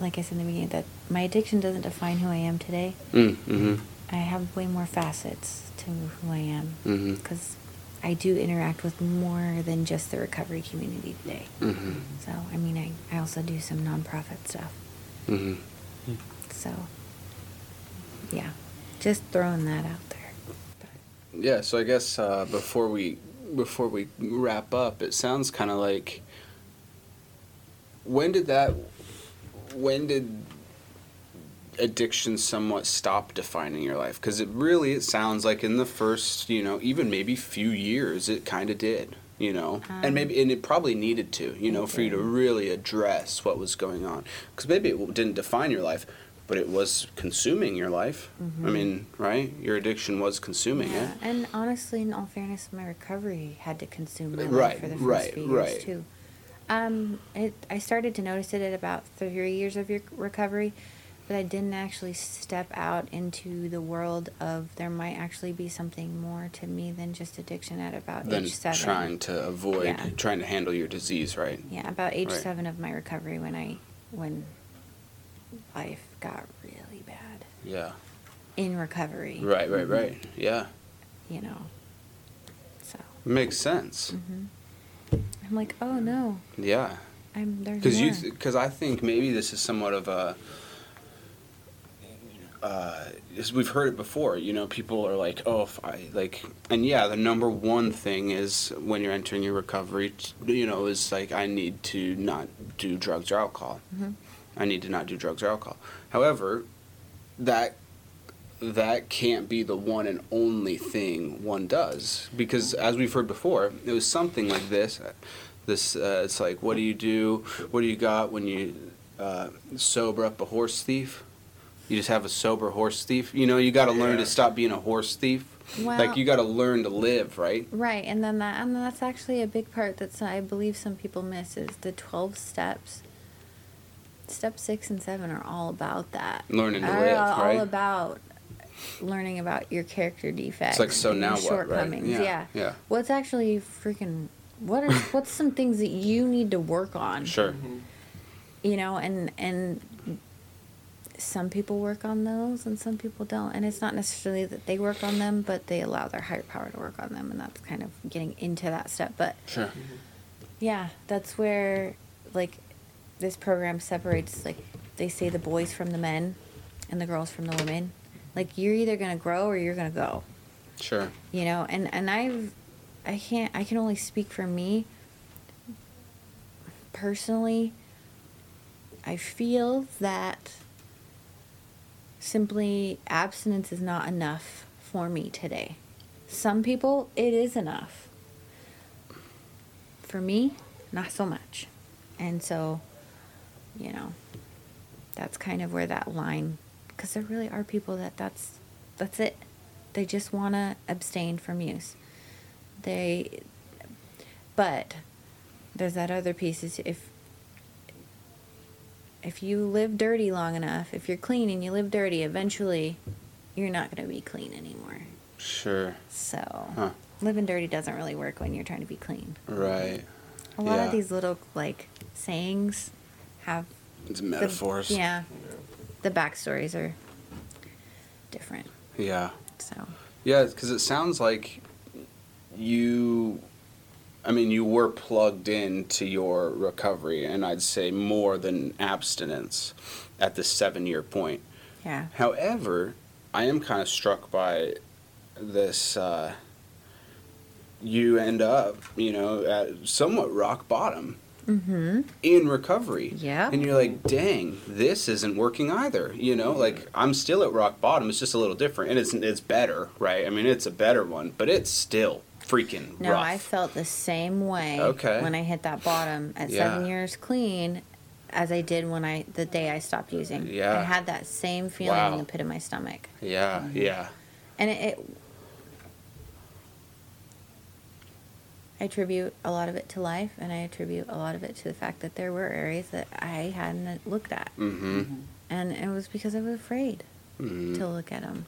like I said in the beginning that my addiction doesn't define who I am today. Mm, mm-hmm. I have way more facets to who I am Mm-hmm. because I do interact with more than just the recovery community today. Mm-hmm. So I mean, I I also do some nonprofit stuff. Mm-hmm. So yeah, just throwing that out. Yeah, so I guess uh, before we before we wrap up, it sounds kind of like when did that when did addiction somewhat stop defining your life? Because it really it sounds like in the first you know even maybe few years it kind of did. You know, and Um, maybe and it probably needed to. You know, for you to really address what was going on. Because maybe it didn't define your life, but it was consuming your life. I Mhm. mean, right? Your addiction was consuming Yeah, it. and honestly, in all fairness, my recovery had to consume my Right, life for the first right, few years right. too. Um, it I started to notice it at about three years of your recovery, but I didn't actually step out into the world of there might actually be something more to me than just addiction at about than age seven. trying to avoid Yeah. trying to handle your disease, right? Yeah, about age Right. seven of my recovery when I when life got really bad Yeah. in recovery. Right, right, right. Yeah. You know. So. Makes sense. hmm I'm like, oh no, Yeah. I'm there's Because you, because I think maybe this is somewhat of a. uh, is we've heard it before. You know, people are like, "Oh, if I like," and yeah, the number one thing is when you're entering your recovery. t- You know, is like I need to not do drugs or alcohol. I need to not do drugs or alcohol. However, that that can't be the one and only thing one does. Because as we've heard before it was something like this this uh, it's like what do you do? What do you got when you uh, sober up a horse thief? You just have a sober horse thief? You know you got to learn to stop being a horse thief. Well- like you got to learn to live right? Right, and then that and that's actually a big part that's I believe some people miss is the twelve steps. Step six and seven are all about that. Learning to Are live, all, right? all about learning about your character defects. like, so now your what, right? shortcomings. Yeah, Yeah. yeah. What's actually freaking what are *laughs* what's some things that you need to work on? sure mm-hmm. you know and and some people work on those and some people don't and it's not necessarily that they work on them but they allow their higher power to work on them and that's kind of getting into that step but sure mm-hmm. yeah that's where like this program separates like they say the boys from the men and the girls from the women. Like you're either going to grow or you're going to go. Sure. You know and and i've i can't i can only speak for me. Personally i feel that simply abstinence is not enough for me today. Some people it is enough. For me not so much. And so you know that's kind of where that line because there really are people that that's that's it. They just want to abstain from use. They but there's that other piece is if if you live dirty long enough if you're clean and you live dirty eventually you're not going to be clean anymore. Sure. So Huh. living dirty doesn't really work when you're trying to be clean. Right. A lot Yeah. of these little like sayings have it's the- metaphors. Yeah. The backstories are different. Yeah. So. Yeah, because it sounds like you, I mean, you were plugged into your recovery, and I'd say more than abstinence at the seven year point. yeah. However, I am kind of struck by this. Uh, you end up, you know, at somewhat rock bottom mm-hmm in recovery. Yeah. And you're like, dang, this isn't working either. You know, like I'm still at rock bottom. It's just a little different, and it's it's better, right? I mean, it's a better one, but it's still freaking No, rough. I felt the same way Okay. when I hit that bottom at Yeah. seven years clean as I did when I the day I stopped using. Yeah. I had that same feeling Wow. in the pit of my stomach. yeah, yeah, And it, it I attribute a lot of it to life and I attribute a lot of it to the fact that there were areas that I hadn't looked at. mm-hmm. And it was because I was afraid mm to look at them.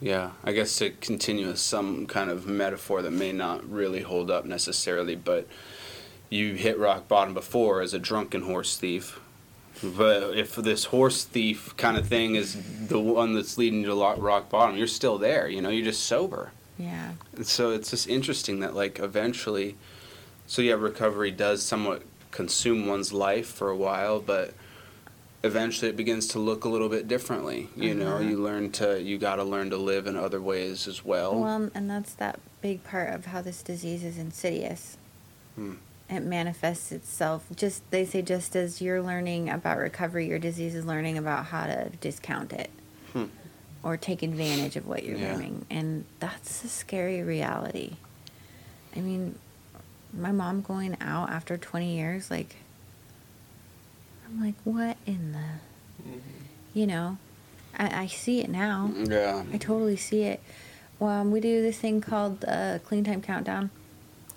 yeah. I guess to continue with some kind of metaphor that may not really hold up necessarily, but you hit rock bottom before as a drunken horse thief. But if this horse thief kind of thing is the one that's leading you to lo- rock bottom, you're still there. You know, you're just sober. Yeah. And so it's just interesting that like eventually so yeah recovery does somewhat consume one's life for a while but eventually it begins to look a little bit differently you know Uh-huh. you learn to you got to learn to live in other ways as well, Well, and that's that big part of how this disease is insidious. Hmm. It manifests itself just they say just as you're learning about recovery, your disease is learning about how to discount it Hmm. Or take advantage of what you're Yeah. learning, and that's a scary reality. I mean, my mom going out after 20 years, like, I'm like, what in the, you know, I, I see it now. yeah I totally see it. Um, we do this thing called uh, Clean Time Countdown,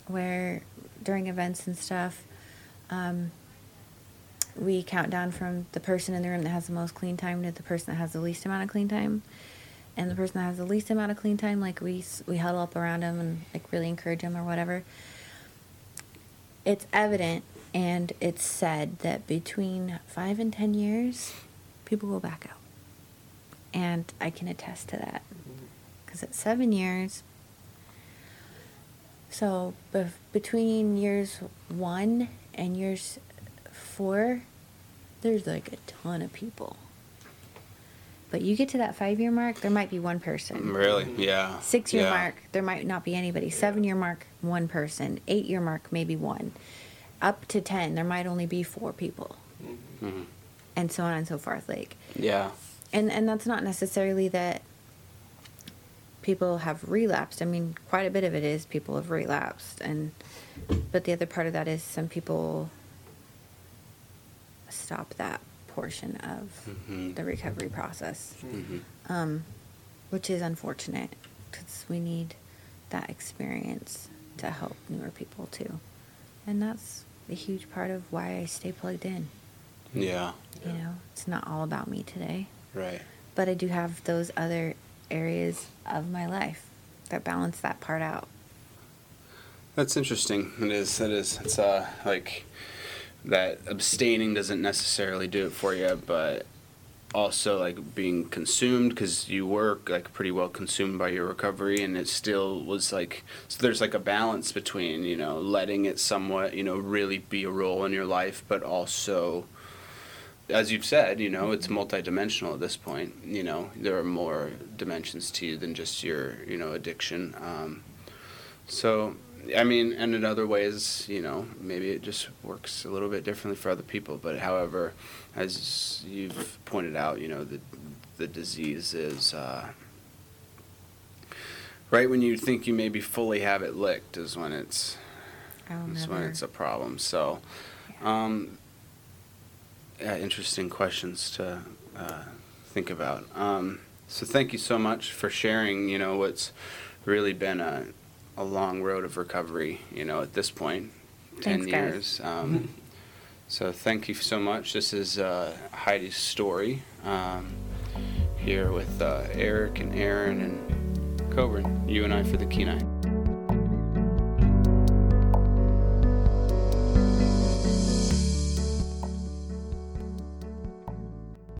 where during events and stuff, um, we count down from the person in the room that has the most clean time to the person that has the least amount of clean time. And the person that has the least amount of clean time, like we we huddle up around them and like really encourage them or whatever. It's evident and it's said that between five and ten years, people go back out and I can attest to that mm-hmm. because at seven years. So bef- between years one and years four, there's like a ton of people, But you get to that five year mark, there might be one person. Really? Yeah. Six year Yeah. mark, there might not be anybody. Seven year mark, one person. Eight year mark, maybe one. Up to ten, there might only be four people, Mhm. and so on and so forth. Like, Yeah. and and that's not necessarily that people have relapsed. I mean, quite a bit of it is people have relapsed, and but the other part of that is some people stop that portion of Mhm. the recovery process, Mhm. um, which is unfortunate because we need that experience to help newer people too, and that's a huge part of why I stay plugged in. Yeah. You know, it's not all about me today Right. but I do have those other areas of my life that balance that part out. That's interesting. It is. It is. It's uh like that abstaining doesn't necessarily do it for you, but also like being consumed because you were like pretty well consumed by your recovery, and it still was like so. There's like a balance between you know letting it somewhat you know really be a role in your life, but also. As you've said, you know, it's multidimensional at this point. You know, there are more dimensions to you than just your, you know, addiction. Um, so, I mean, and in other ways, you know, maybe it just works a little bit differently for other people. But however, as you've pointed out, you know, the the disease is uh, right when you think you maybe fully have it licked is when it's I'll is never. when it's a problem. So, um, yeah, interesting questions to uh, think about. Um, so thank you so much for sharing. You know, what's really been a a long road of recovery. You know, at this point, ten Thanks, guys. years. Um, *laughs* so thank you so much. This is uh, Heidi's story. Um, here with uh, Eric and Aaron and Coburn. You and I for the Kenai.